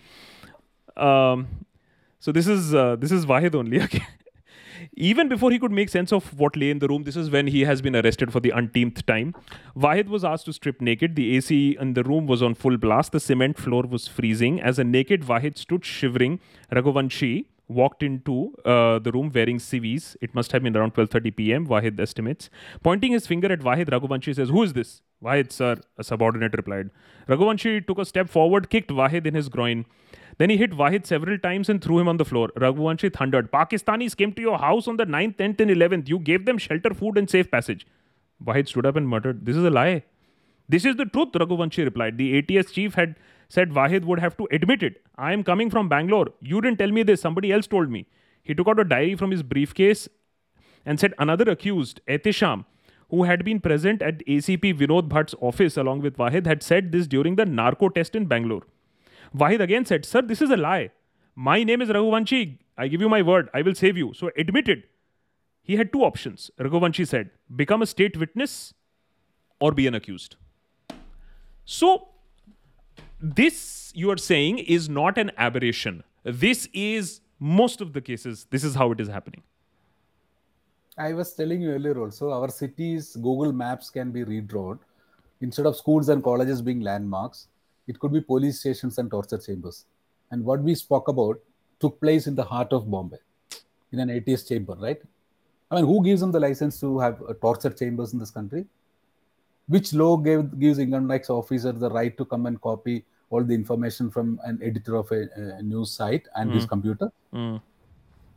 Um, so this is uh, this is Wahid only. Okay. Even before he could make sense of what lay in the room, this is when he has been arrested for the unteenth time. Wahid was asked to strip naked. The AC in the room was on full blast. The cement floor was freezing. As a naked Wahid stood shivering, Raghuvanshi walked into uh, the room wearing civvies. It must have been around 12:30 p.m. Wahid estimates. Pointing his finger at Wahid, Raghuvanshi says, "Who is this?" Wahid, sir, a subordinate replied. Raghuvanshi took a step forward, kicked Wahid in his groin. Then he hit Wahid several times and threw him on the floor. Raghuvanshi thundered, Pakistanis came to your house on the 9th, 10th, and 11th. You gave them shelter, food, and safe passage. Wahid stood up and muttered, This is a lie. This is the truth, Raghuvanshi replied. The ATS chief had said Wahid would have to admit it. I am coming from Bangalore. You didn't tell me this. Somebody else told me. He took out a diary from his briefcase and said another accused, Etisham, who had been present at ACP Vinod Bhatt's office along with Wahid, had said this during the narco test in Bangalore. Wahid again said, Sir, this is a lie. My name is Raghuvanshi. I give you my word. I will save you. So admitted. He had two options. Raghuvanshi said, become a state witness or be an accused. So, this you are saying is not an aberration. This is most of the cases, this is how it is happening. I was telling you earlier also, our cities, Google Maps can be redrawn. Instead of schools and colleges being landmarks, it could be police stations and torture chambers. And what we spoke about took place in the heart of Bombay, in an ATS chamber, right? I mean, who gives them the license to have uh, torture chambers in this country? Which law gave, gives income tax officer the right to come and copy all the information from an editor of a, a news site and his computer?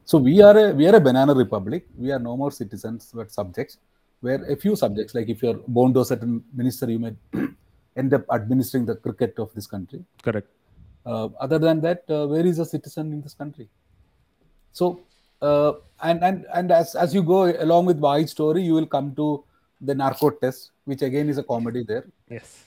So we are a we are a banana republic. We are no more citizens but subjects. Where a few subjects, like if you're born to a certain minister, you may end up administering the cricket of this country. Correct. Uh, other than that, uh, where is a citizen in this country? So uh, and and and as as you go along with Wahid's story, you will come to the narco test, which again is a comedy there. Yes.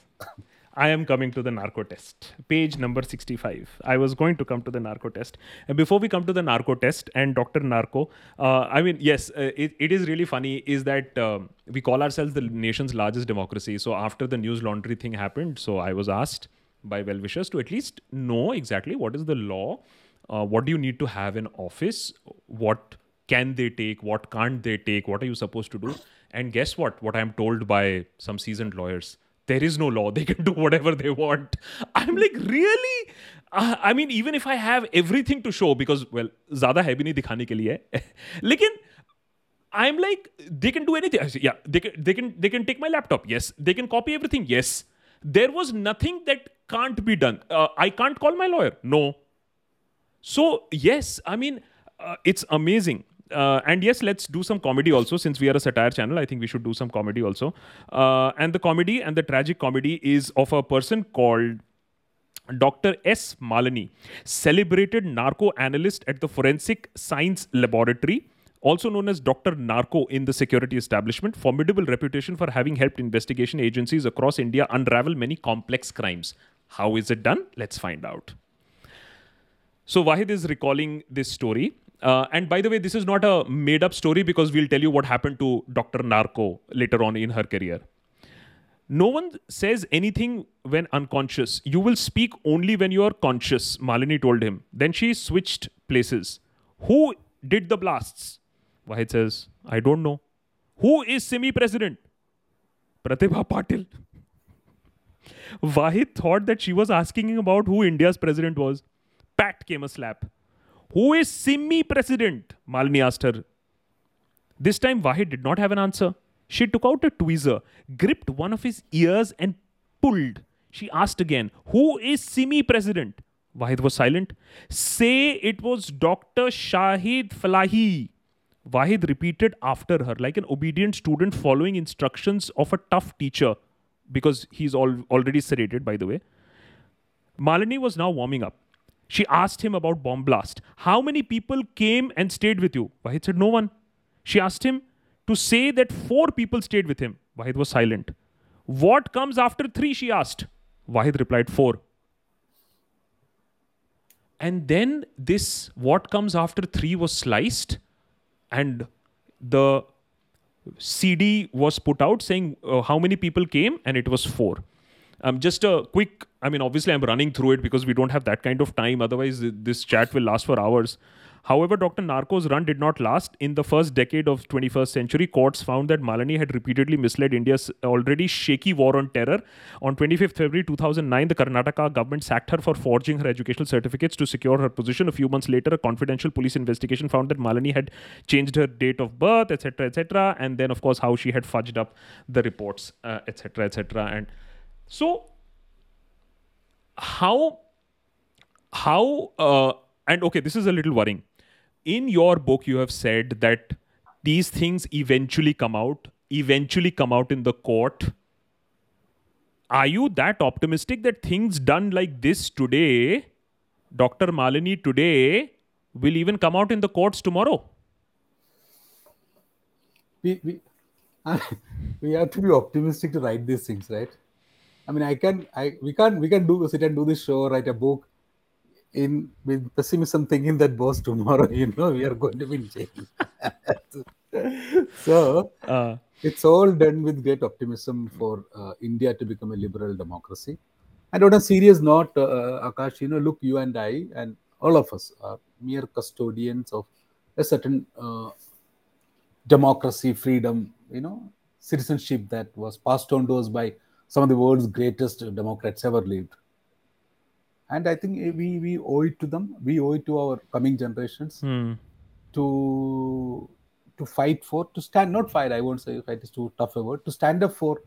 I am coming to the narco test. Page number 65. I was going to come to the narco test. And before we come to the narco test and Dr. Narco, uh, I mean, yes, uh, it, it is really funny is that um, we call ourselves the nation's largest democracy. So after the Newslaundry thing happened, so I was asked by well wishers to at least know exactly what is the law, uh, what do you need to have in office, what can they take, what can't they take, what are you supposed to do? And guess what? What I'm told by some seasoned lawyers there is no law. They can do whatever they want. I'm like really? Uh, i mean even if i have everything to show because well zyada hai bhi nahi dikhane ke liye lekin i'm like they can do anything. Yeah they can they can they can take my laptop. Yes they can copy everything. Yes. There was nothing that can't be done. Uh, i can't call my lawyer. No. So yes i mean uh, it's amazing uh, and yes, let's do some comedy also. Since we are a satire channel, I think we should do some comedy also. Uh, and the comedy and the tragic comedy is of a person called Dr. S. Malini, celebrated narco analyst at the Forensic Science Laboratory, also known as Dr. Narco in the security establishment, formidable reputation for having helped investigation agencies across India unravel many complex crimes. How is it done? Let's find out. So Wahid is recalling this story. Uh, and by the way, this is not a made up story because we'll tell you what happened to Dr. Narco later on in her career. No one says anything when unconscious. You will speak only when you are conscious, Malini told him. Then she switched places. Who did the blasts? Wahid says, I don't know. Who is SIMI president? Pratibha Patil. Wahid thought that she was asking about who India's president was. Pat came a slap. Who is SIMI president? Malini asked her. This time, Wahid did not have an answer. She took out a tweezer, gripped one of his ears, and pulled. She asked again, Who is SIMI president? Wahid was silent. Say it was Dr. Shahid Falahi. Wahid repeated after her, like an obedient student following instructions of a tough teacher, because he's all, already sedated, by the way. Malini was now warming up. She asked him about bomb blast. How many people came and stayed with you? Wahid said, No one. She asked him, to say that four people stayed with him. Wahid was silent. What comes after three? She asked. Wahid replied, Four. And then this, what comes after three, was sliced, and the CD was put out saying uh, how many people came, and it was four. Um, just a quick, I mean, obviously, I'm running through it because we don't have that kind of time. Otherwise, this chat will last for hours. However, Dr. Narco's run did not last. In the first decade of 21st century, courts found that Malini had repeatedly misled India's already shaky war on terror. On 25th February 2009, the Karnataka government sacked her for forging her educational certificates to secure her position. A few months later, a confidential police investigation found that Malini had changed her date of birth, etc., etc., and then, of course, how she had fudged up the reports, etc., uh, etc. Et and so, how, how, uh, and okay, this is a little worrying in your book, you have said that these things eventually come out, eventually come out in the court. Are you that optimistic that things done like this today, Dr. Malini today, will even come out in the courts tomorrow? We, we, we have to be optimistic to write these things, right? I mean, I can, I we can't, we can do sit and do this show, write a book, in with pessimism thinking that boss tomorrow you know we are going to be in jail. So uh, it's all done with great optimism for uh, india to become a liberal democracy. And on a serious note uh, akash you know look you and i and all of us are mere custodians of a certain uh, democracy freedom you know citizenship that was passed on to us by some of the world's greatest democrats ever lived. And i think we we owe it to them. We owe it to our coming generations hmm. to to fight for to stand not fight i won't say fight is too tough a word to stand up for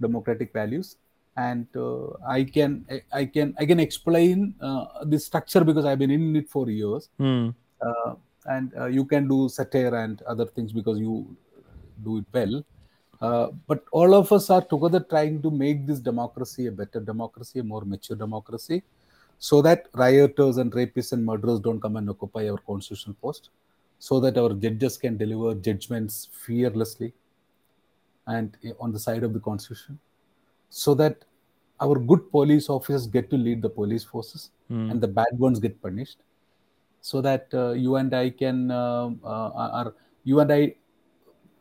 democratic values. And uh, i can i can i can explain uh, the structure because i've been in it for years. Hmm. uh, and uh, you can do satire and other things because you do it well uh, but all of us are together trying to make this democracy a better democracy a more mature democracy so that rioters and rapists and murderers don't come and occupy our constitutional post, so that our judges can deliver judgments fearlessly and on the side of the constitution, so that our good police officers get to lead the police forces mm. and the bad ones get punished, so that uh, you and I can, uh, uh, are you and I,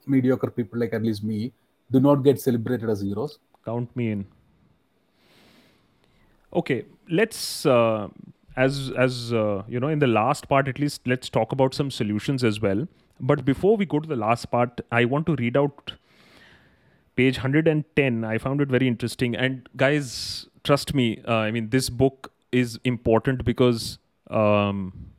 mediocre people like at least me, do not get celebrated as heroes. Count me in. Okay let's uh, as as uh, you know in the last part at least let's talk about some solutions as well. But before we go to the last part i want to read out page 110 i found it very interesting. And guys trust me uh, i mean this book is important because um,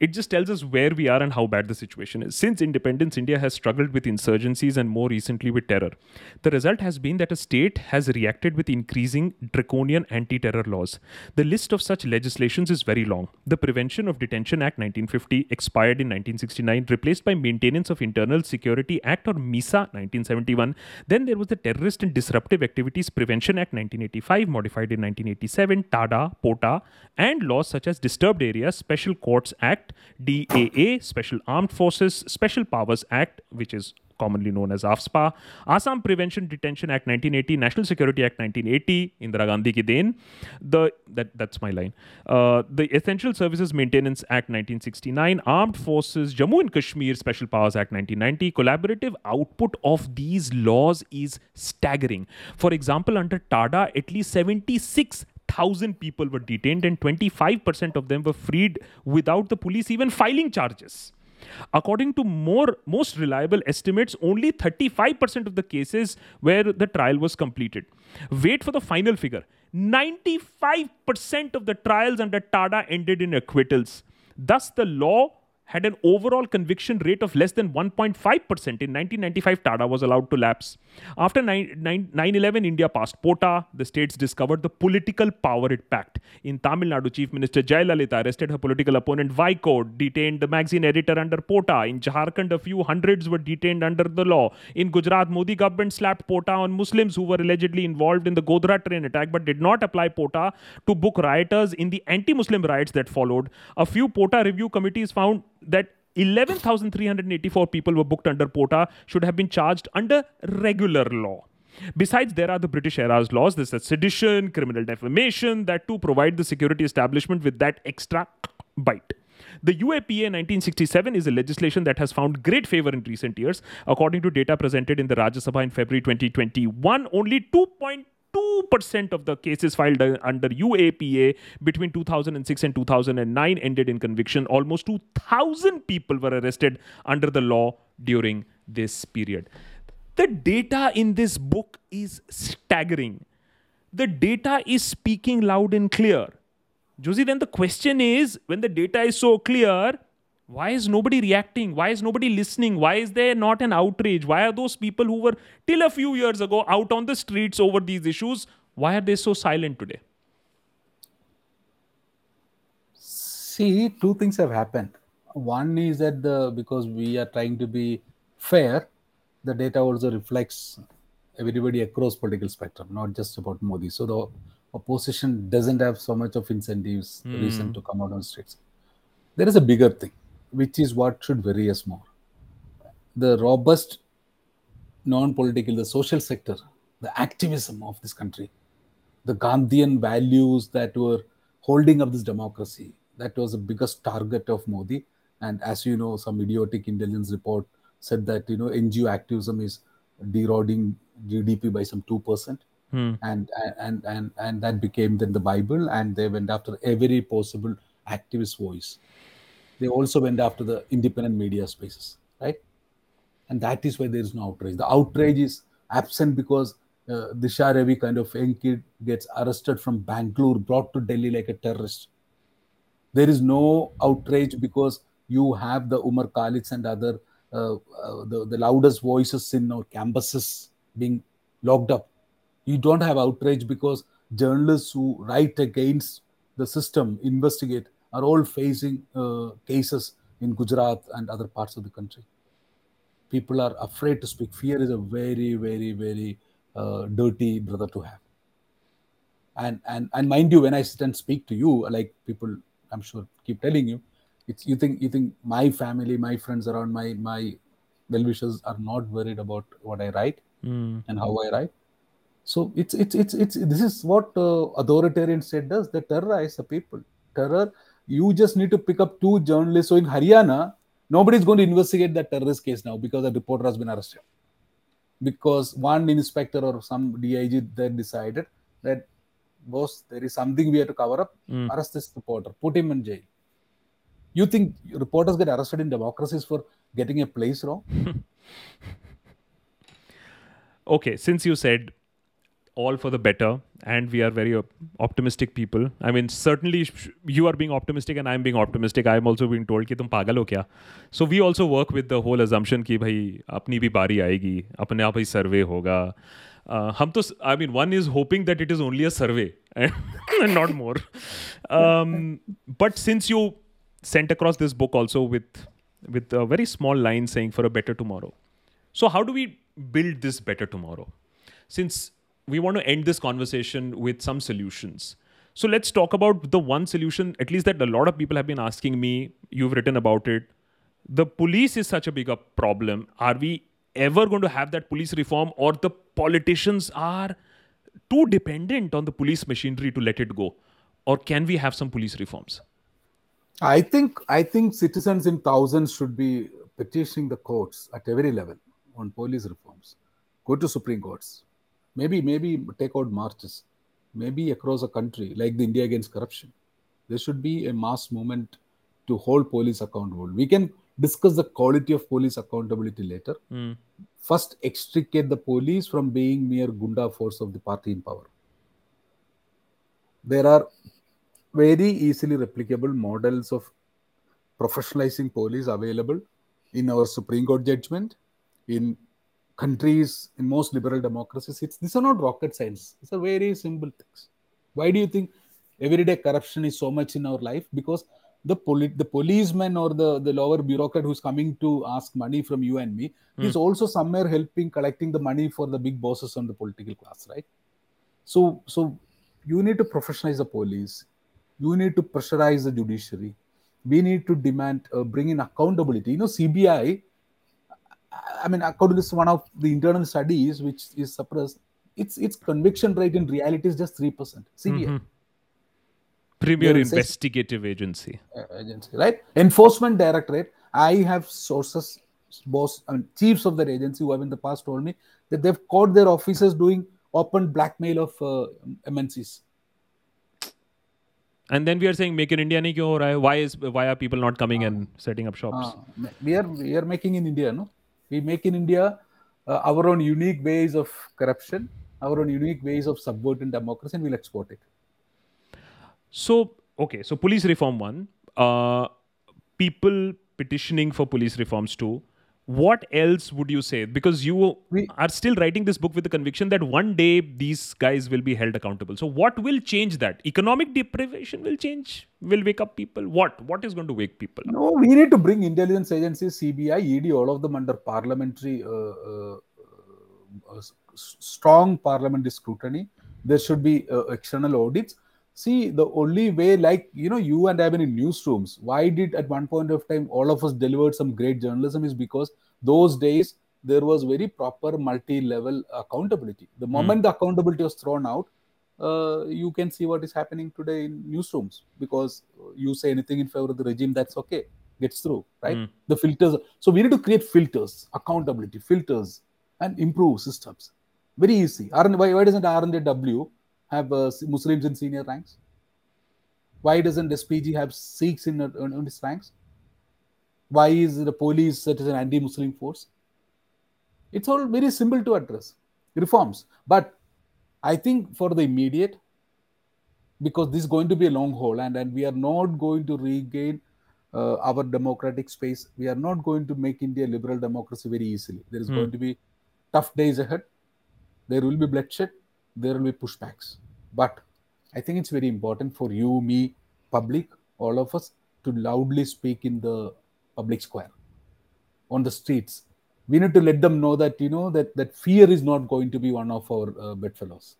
it just tells us where we are and how bad the situation is. Since independence, India has struggled with insurgencies and more recently with terror. The result has been that a state has reacted with increasing draconian anti terror laws. The list of such legislations is very long. The Prevention of Detention Act 1950 expired in 1969, replaced by Maintenance of Internal Security Act or MISA 1971. Then there was the Terrorist and Disruptive Activities Prevention Act 1985, modified in 1987, TADA, POTA, and laws such as Disturbed Areas, Special Courts Act, DAA, Special Armed Forces, Special Powers Act, which is commonly known as AFSPA, Assam Prevention Detention Act 1980, National Security Act 1980, Indira Gandhi ki den, the that that's my line, uh, the Essential Services Maintenance Act 1969, Armed Forces Jammu and Kashmir Special Powers Act 1990. Collaborative output of these laws is staggering. For example, under TADA, at least 76 thousand people were detained and 25% of them were freed without the police even filing charges. According to more most reliable estimates, only 35% of the cases where the trial was completed. Wait for the final figure. 95% of the trials under TADA ended in acquittals. Thus, the law had an overall conviction rate of less than 1.5%. In 1995, TADA was allowed to lapse. After 9 11, India passed POTA. The states discovered the political power it packed. In Tamil Nadu, Chief Minister Jayalalitha arrested her political opponent Vaiko, detained the magazine editor under POTA. In Jharkhand, a few hundreds were detained under the law. In Gujarat, Modi government slapped POTA on Muslims who were allegedly involved in the Godhra train attack but did not apply POTA to book rioters in the anti Muslim riots that followed. A few POTA review committees found that 11,384 people were booked under POTA should have been charged under regular law. Besides, there are the British era's laws. There's the sedition, criminal defamation, that too provide the security establishment with that extra bite. The UAPA 1967 is a legislation that has found great favor in recent years. According to data presented in the Rajya Sabha in February 2021, only 2.2 2% of the cases filed under UAPA between 2006 and 2009 ended in conviction. Almost 2,000 people were arrested under the law during this period. The data in this book is staggering. The data is speaking loud and clear. Josy, then the question is when the data is so clear, why is nobody reacting? Why is nobody listening? Why is there not an outrage? Why are those people who were till a few years ago out on the streets over these issues, why are they so silent today? See, two things have happened. One is that the because we are trying to be fair, the data also reflects everybody across political spectrum, not just about Modi. So the opposition doesn't have so much of incentives, mm. reason to come out on streets. There is a bigger thing which is what should worry us more. The robust non political, the social sector, the activism of this country, the Gandhian values that were holding up this democracy, that was the biggest target of Modi. And as you know, some idiotic intelligence report said that you know NGO activism is deroding GDP by some two percent, hmm. and and and and that became then the Bible, and they went after every possible activist voice they also went after the independent media spaces, right? And that is why there is no outrage. The outrage is absent because uh, Disha kind of young kid gets arrested from Bangalore, brought to Delhi like a terrorist. There is no outrage because you have the Umar Khalids and other uh, uh, the, the loudest voices in our campuses being locked up. You don't have outrage because journalists who write against the system, investigate, are all facing uh, cases in Gujarat and other parts of the country. People are afraid to speak. Fear is a very, very, very uh, dirty brother to have. And and and mind you, when I sit and speak to you, like people, I'm sure keep telling you, it's you think you think my family, my friends around, my my well wishers are not worried about what I write mm. and how I write. So it's it's it's it's this is what uh, authoritarian state does. They terrorize the people. Terror you just need to pick up two journalists. So in Haryana, nobody is going to investigate that terrorist case now because the reporter has been arrested. Because one inspector or some DIG then decided that, boss, there is something we have to cover up. Mm. Arrest this reporter, put him in jail. You think reporters get arrested in democracies for getting a place wrong? okay, since you said all for the better and we are very optimistic people. I mean certainly sh- you are being optimistic and i'm being optimistic. I'm also being told ki tum pagal ho kya so we also work with the whole assumption ki bhai apni bhi bari aayegi apne aap hi survey hoga uh, hum to i mean one is hoping that it is only a survey and not more. Um, but since you sent across this book also with with a very small line saying for a better tomorrow so how do we build this better tomorrow? Since we want to end this conversation with some solutions. So let's talk about the one solution, at least that a lot of people have been asking me. You've written about it. The police is such a big problem. Are we ever going to have that police reform, or the politicians are too dependent on the police machinery to let it go? Or can we have some police reforms? I think I think citizens in thousands should be petitioning the courts at every level on police reforms. Go to Supreme Courts. Maybe maybe take out marches. Maybe across a country like the India Against Corruption. There should be a mass movement to hold police accountable. We can discuss the quality of police accountability later. Hmm. First, extricate the police from being mere gunda force of the party in power. There are very easily replicable models of professionalizing police available in our Supreme Court judgment, in countries, in most liberal democracies. It's, these are not rocket science. These are very simple things. Why do you think everyday corruption is so much in our life? Because the poli- the policeman or the, the lower bureaucrat who's coming to ask money from you and me is also somewhere helping collecting the money for the big bosses on the political class, right? So so you need to professionalize the police you need to pressurize the judiciary we need to demand uh, bring in accountability you know cbi i mean according to this one of the internal studies which is suppressed its its conviction rate in reality is just 3% cbi Premier There is a- investigative agency. uh, agency right enforcement directorate i have sources boss I mean, chiefs of that agency who have in the past told me that they've caught their officers doing open blackmail of uh, mncs And then we are saying make in India nahi kyun ho raha hai? Why is why are people not coming and setting up shops? Uh, we are we are making in India, no? We make in India uh, our own unique ways of corruption, our own unique ways of subverting democracy, and we'll export it. So okay, so police reform one, uh, people petitioning for police reforms two. What else would you say? Because you We- are still writing this book with the conviction that one day these guys will be held accountable. So what will change that? Economic deprivation will change. Will wake up people. What? What is going to wake people up? No, we need to bring intelligence agencies, CBI, ED, all of them under parliamentary, uh, uh, uh, strong parliamentary scrutiny. There should be uh, external audits. See, the only way, like you know, you and I have been in newsrooms. Why did at one point of time all of us delivered some great journalism? Is because those days there was very proper multi-level accountability. The moment the accountability was thrown out, uh, you can see what is happening today in newsrooms because you say anything in favor of the regime, that's okay, gets through, right? The filters. So we need to create filters, accountability, filters, and improve systems. Very easy. Why, why doesn't R&AW have uh, Muslims in senior ranks? Why doesn't SPG have Sikhs in, in, in its ranks? Why is the police such as an anti-Muslim force? It's all very simple to address. Reforms. But I think for the immediate, because this is going to be a long haul and, and we are not going to regain uh, our democratic space. We are not going to make India liberal democracy very easily. There is going to be tough days ahead. There will be bloodshed. There will be pushbacks. But I think it's very important for you, me, public, all of us to loudly speak in the public square, on the streets. We need to let them know that you know that that fear is not going to be one of our uh, bedfellows.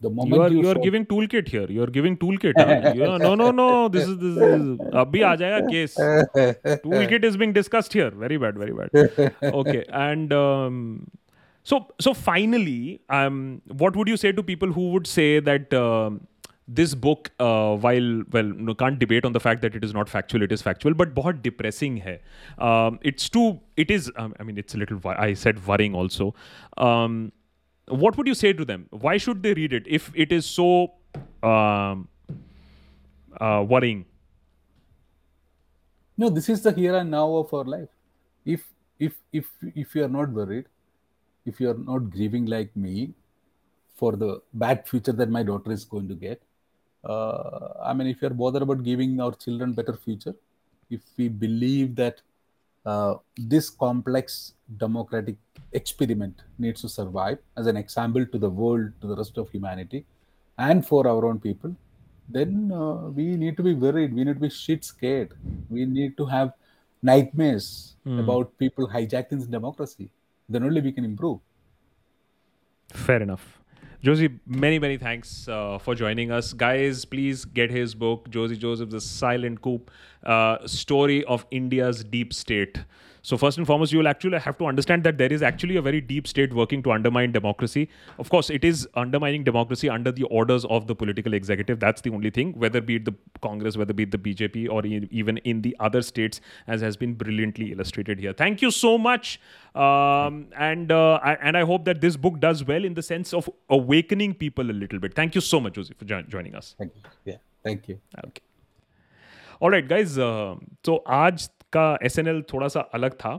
The moment You are you are show- giving toolkit here. You are giving toolkit. huh? You are- no no no. This is this is. Abhi aa jayega case. toolkit is being discussed here. Very bad. Very bad. Okay. And um, so so finally, um, what would you say to people who would say that? Um, this book, uh, while well, no, can't debate on the fact that it is not factual, it is factual, but बहुत depressing है. Um, it's too. It is. Um, I mean, it's a little. wo- I said worrying also. Um, what would you say to them? Why should they read it if it is so um, uh, worrying? no this is the here and now of our life if if if if you are not worried if you are not grieving like me for the bad future that my daughter is going to get. Uh, I mean, if you're bothered about giving our children better future, if we believe that uh, this complex democratic experiment needs to survive as an example to the world, to the rest of humanity, and for our own people, then uh, we need to be worried. We need to be shit scared. We need to have nightmares Hmm. about people hijacking democracy. Then only we can improve. Fair enough. Josy, many, many thanks uh, for joining us. Guys, please get his book, Josy Joseph, The Silent Coup, uh, Story of India's Deep State. So, first and foremost, you will actually have to understand that there is actually a very deep state working to undermine democracy. Of course, it is undermining democracy under the orders of the political executive. That's the only thing, whether be it the Congress, whether be it the BJP, or e- even in the other states, as has been brilliantly illustrated here. Thank you so much. Um, and, uh, I, and I hope that this book does well in the sense of awakening people a little bit. Thank you so much, Josy, for jo- joining us. Thank you. Yeah. Thank you. Okay. All right, guys. Uh, so आज का SNL थोड़ा सा अलग था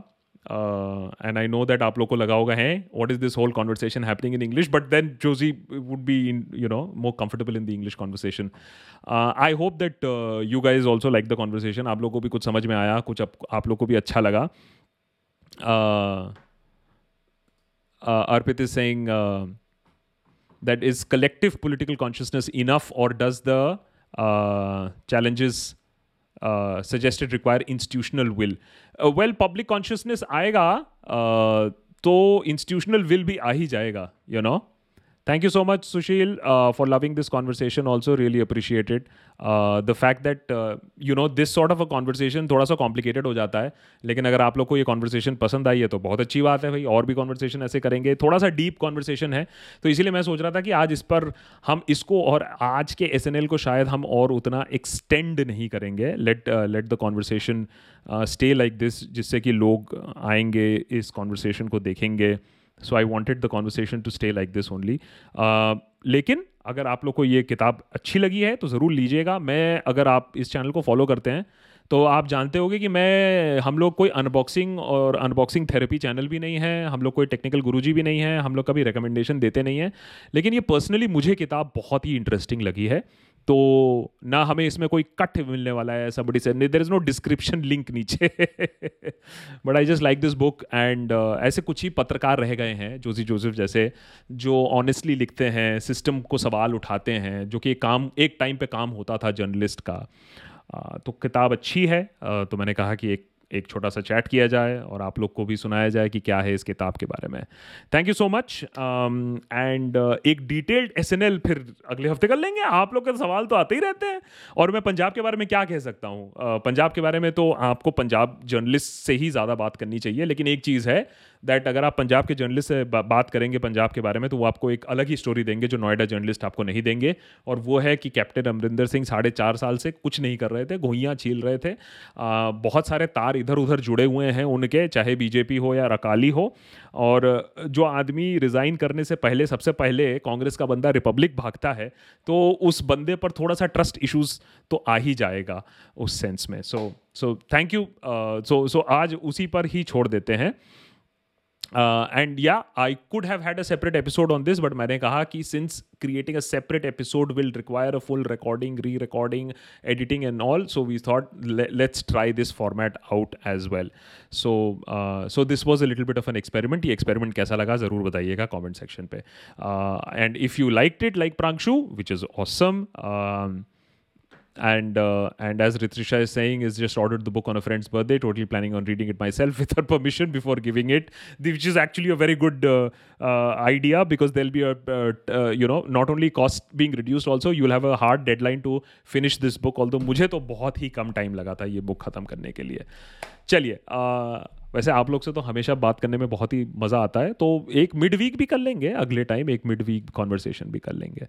and I know that आप लोग को लगा होगा है what is this whole conversation happening in English but then Joji would be in you know more comfortable in the English conversation I hope that you guys also like the conversation आप लोग को भी कुछ समझ में आया कुछ आप, आप लोग को भी अच्छा लगा। Uh, uh, Arpit is saying uh, that is collective political consciousness enough, or suggested require institutional will well public consciousness आएगा uh, तो इंस्टीट्यूशनल विल भी आ ही जाएगा you you know know? Thank you so much, Sushil, uh, for loving this conversation. Also, really appreciate it. Uh, the fact that uh, you know this sort of a conversation थोड़ा सा complicated हो जाता है लेकिन अगर आप लोग को ये conversation पसंद आई है तो बहुत अच्छी बात है भाई और भी conversation ऐसे करेंगे थोड़ा सा deep conversation है तो इसीलिए मैं सोच रहा था कि आज इस पर हम इसको और आज के SNL को शायद हम और उतना extend नहीं करेंगे uh, let the conversation uh, stay like this जिससे कि लोग आएँगे इस conversation को देखेंगे so I wanted the conversation to stay like this only लेकिन अगर आप लोग को ये किताब अच्छी लगी है तो ज़रूर लीजिएगा। मैं, अगर आप इस चैनल को फॉलो करते हैं तो आप जानते होंगे कि मैं, हम लोग कोई अनबॉक्सिंग और अनबॉक्सिंग थेरेपी चैनल भी नहीं है, हम लोग कोई टेक्निकल गुरुजी भी नहीं है, हम लोग कभी रिकमेंडेशन देते नहीं हैं, लेकिन ये पर्सनली मुझे किताब बहुत ही इंटरेस्टिंग लगी है। तो ना हमें इसमें कोई कट मिलने वाला है, somebody said there is no description link नीचे. But I just like this book and ऐसे कुछ ही पत्रकार रह गए हैं जोजी जोसेफ जैसे, जो ऑनेस्टली लिखते हैं सिस्टम को सवाल उठाते हैं, जो कि काम, एक टाइम पे काम होता था जर्नलिस्ट का। तो किताब अच्छी है। तो मैंने कहा कि एक एक छोटा सा चैट किया जाए और आप लोग को भी सुनाया जाए कि क्या है इस किताब के बारे में। Thank you so much and एक डिटेल्ड एसएनएल फिर अगले हफ़्ते कर लेंगे। आप लोग के सवाल तो आते ही रहते हैं। और मैं पंजाब के बारे में क्या कह सकता हूँ? uh, पंजाब के बारे में तो आपको पंजाब जर्नलिस्ट से ही ज़्यादा बात करनी चाहिए लेकिन एक चीज़ है दैट अगर आप पंजाब के जर्नलिस्ट से बा, बात करेंगे पंजाब के बारे में तो वो आपको एक अलग ही स्टोरी देंगे जो नोएडा जर्नलिस्ट आपको नहीं देंगे। और वो है कि कैप्टन अमरिंदर सिंह साढ़े चार साल से कुछ नहीं कर रहे थे घुइयाँ छील रहे थे। आ, बहुत सारे तार इधर उधर जुड़े हुए हैं उनके चाहे बीजेपी हो या अकाली हो। और जो आदमी रिज़ाइन करने से पहले सबसे पहले कांग्रेस का बंदा रिपब्लिक भागता है तो उस बंदे पर थोड़ा सा ट्रस्ट इश्यूज़ तो आ ही जाएगा उस सेंस में। सो सो थैंक यू सो सो आज उसी पर ही छोड़ देते हैं। एंड या I could have had a separate episode on this but मैंने कहा कि since creating a separate episode will require a full recording re recording editing and all so we thought let's try this format out as well so so this was a little bit of an experiment ये experiment कैसा लगा, ज़रूर बताइएगा comment section पे. And if you like it like Pranshu which is awesome and uh, and as Ritrisha is saying, is just ordered the book on a friend's birthday. Totally planning on reading it myself with her permission before giving it, which is actually a very good uh, uh, idea because there'll be a uh, you know not only cost being reduced, also you'll have a hard deadline to finish this book. Although मुझे तो बहुत ही कम time लगा था ये book खत्म करने के लिए चलिए वैसे आप लोग से तो हमेशा बात करने में बहुत ही मज़ा आता है तो एक मिड वीक भी कर लेंगे अगले टाइम एक मिड वीक कॉन्वर्सेशन भी कर लेंगे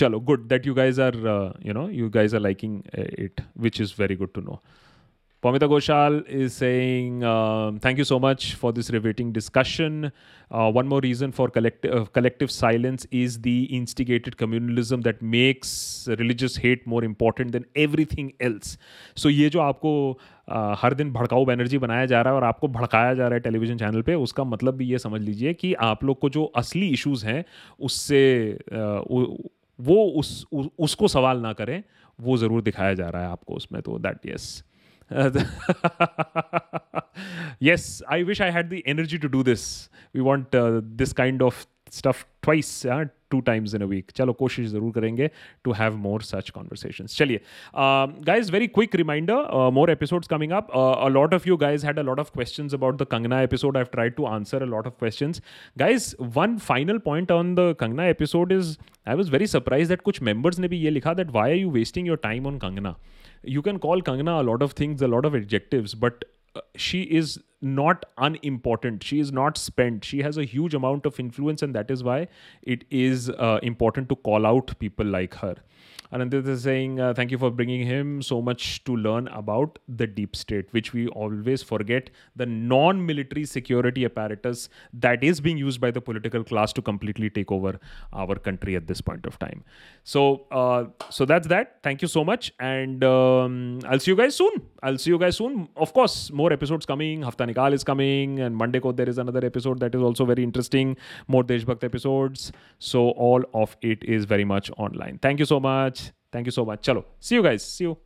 that you guys are uh, you know you guys are liking uh, it which is very good to know Pamita Goshal is saying, um, Thank you so much for this riveting discussion. Uh, one more reason for collect- uh, collective silence is the instigated communalism that makes religious hate more important than everything else. So, ये जो आपको uh, हर दिन भड़काऊ बैनर्जी बनाया जा रहा है और आपको भड़काया जा रहा है टेलीविज़न चैनल पे उसका मतलब भी ये समझ लीजिए कि आप लोग को जो असली इश्यूज़ हैं उससे uh, वो उस उ, उसको सवाल ना करें वो ज़रूर दिखाया जा रहा है आपको उसमें तो that yes yes I wish I had the energy to do this we want this kind of stuff twice two times in a week. Chalo, koshish zarur karenge to have more such conversations. Chaliye. Um, guys, very quick reminder uh, more episodes coming up. Uh, a lot of you guys had a lot of questions about the Kangna episode. I've tried to answer a lot of questions. Guys, one final point on the Kangna episode is I was very surprised that kuch members ne bhi ye likha that why are you wasting your time on Kangna? You can call Kangna a lot of things, a lot of adjectives, not unimportant. She is not spent. She has a huge amount of influence, and that is why it is uh, important to call out people like her. Anandit is saying, uh, thank you for bringing him so much to learn about the deep state, which we always forget the non military security apparatus that is being used by the political class to completely take over our country at this point of time. So, uh, so that's that. Thank you so much. And um, I'll see you guys soon. I'll see you guys soon. Of course, more episodes coming. Hafta Nikal is coming. And Monday ko there is another episode that is also very interesting. More Deshbhakt episodes. So, all of it is very much online. Thank you so much. Thank you so much. Chalo. See you guys. See you.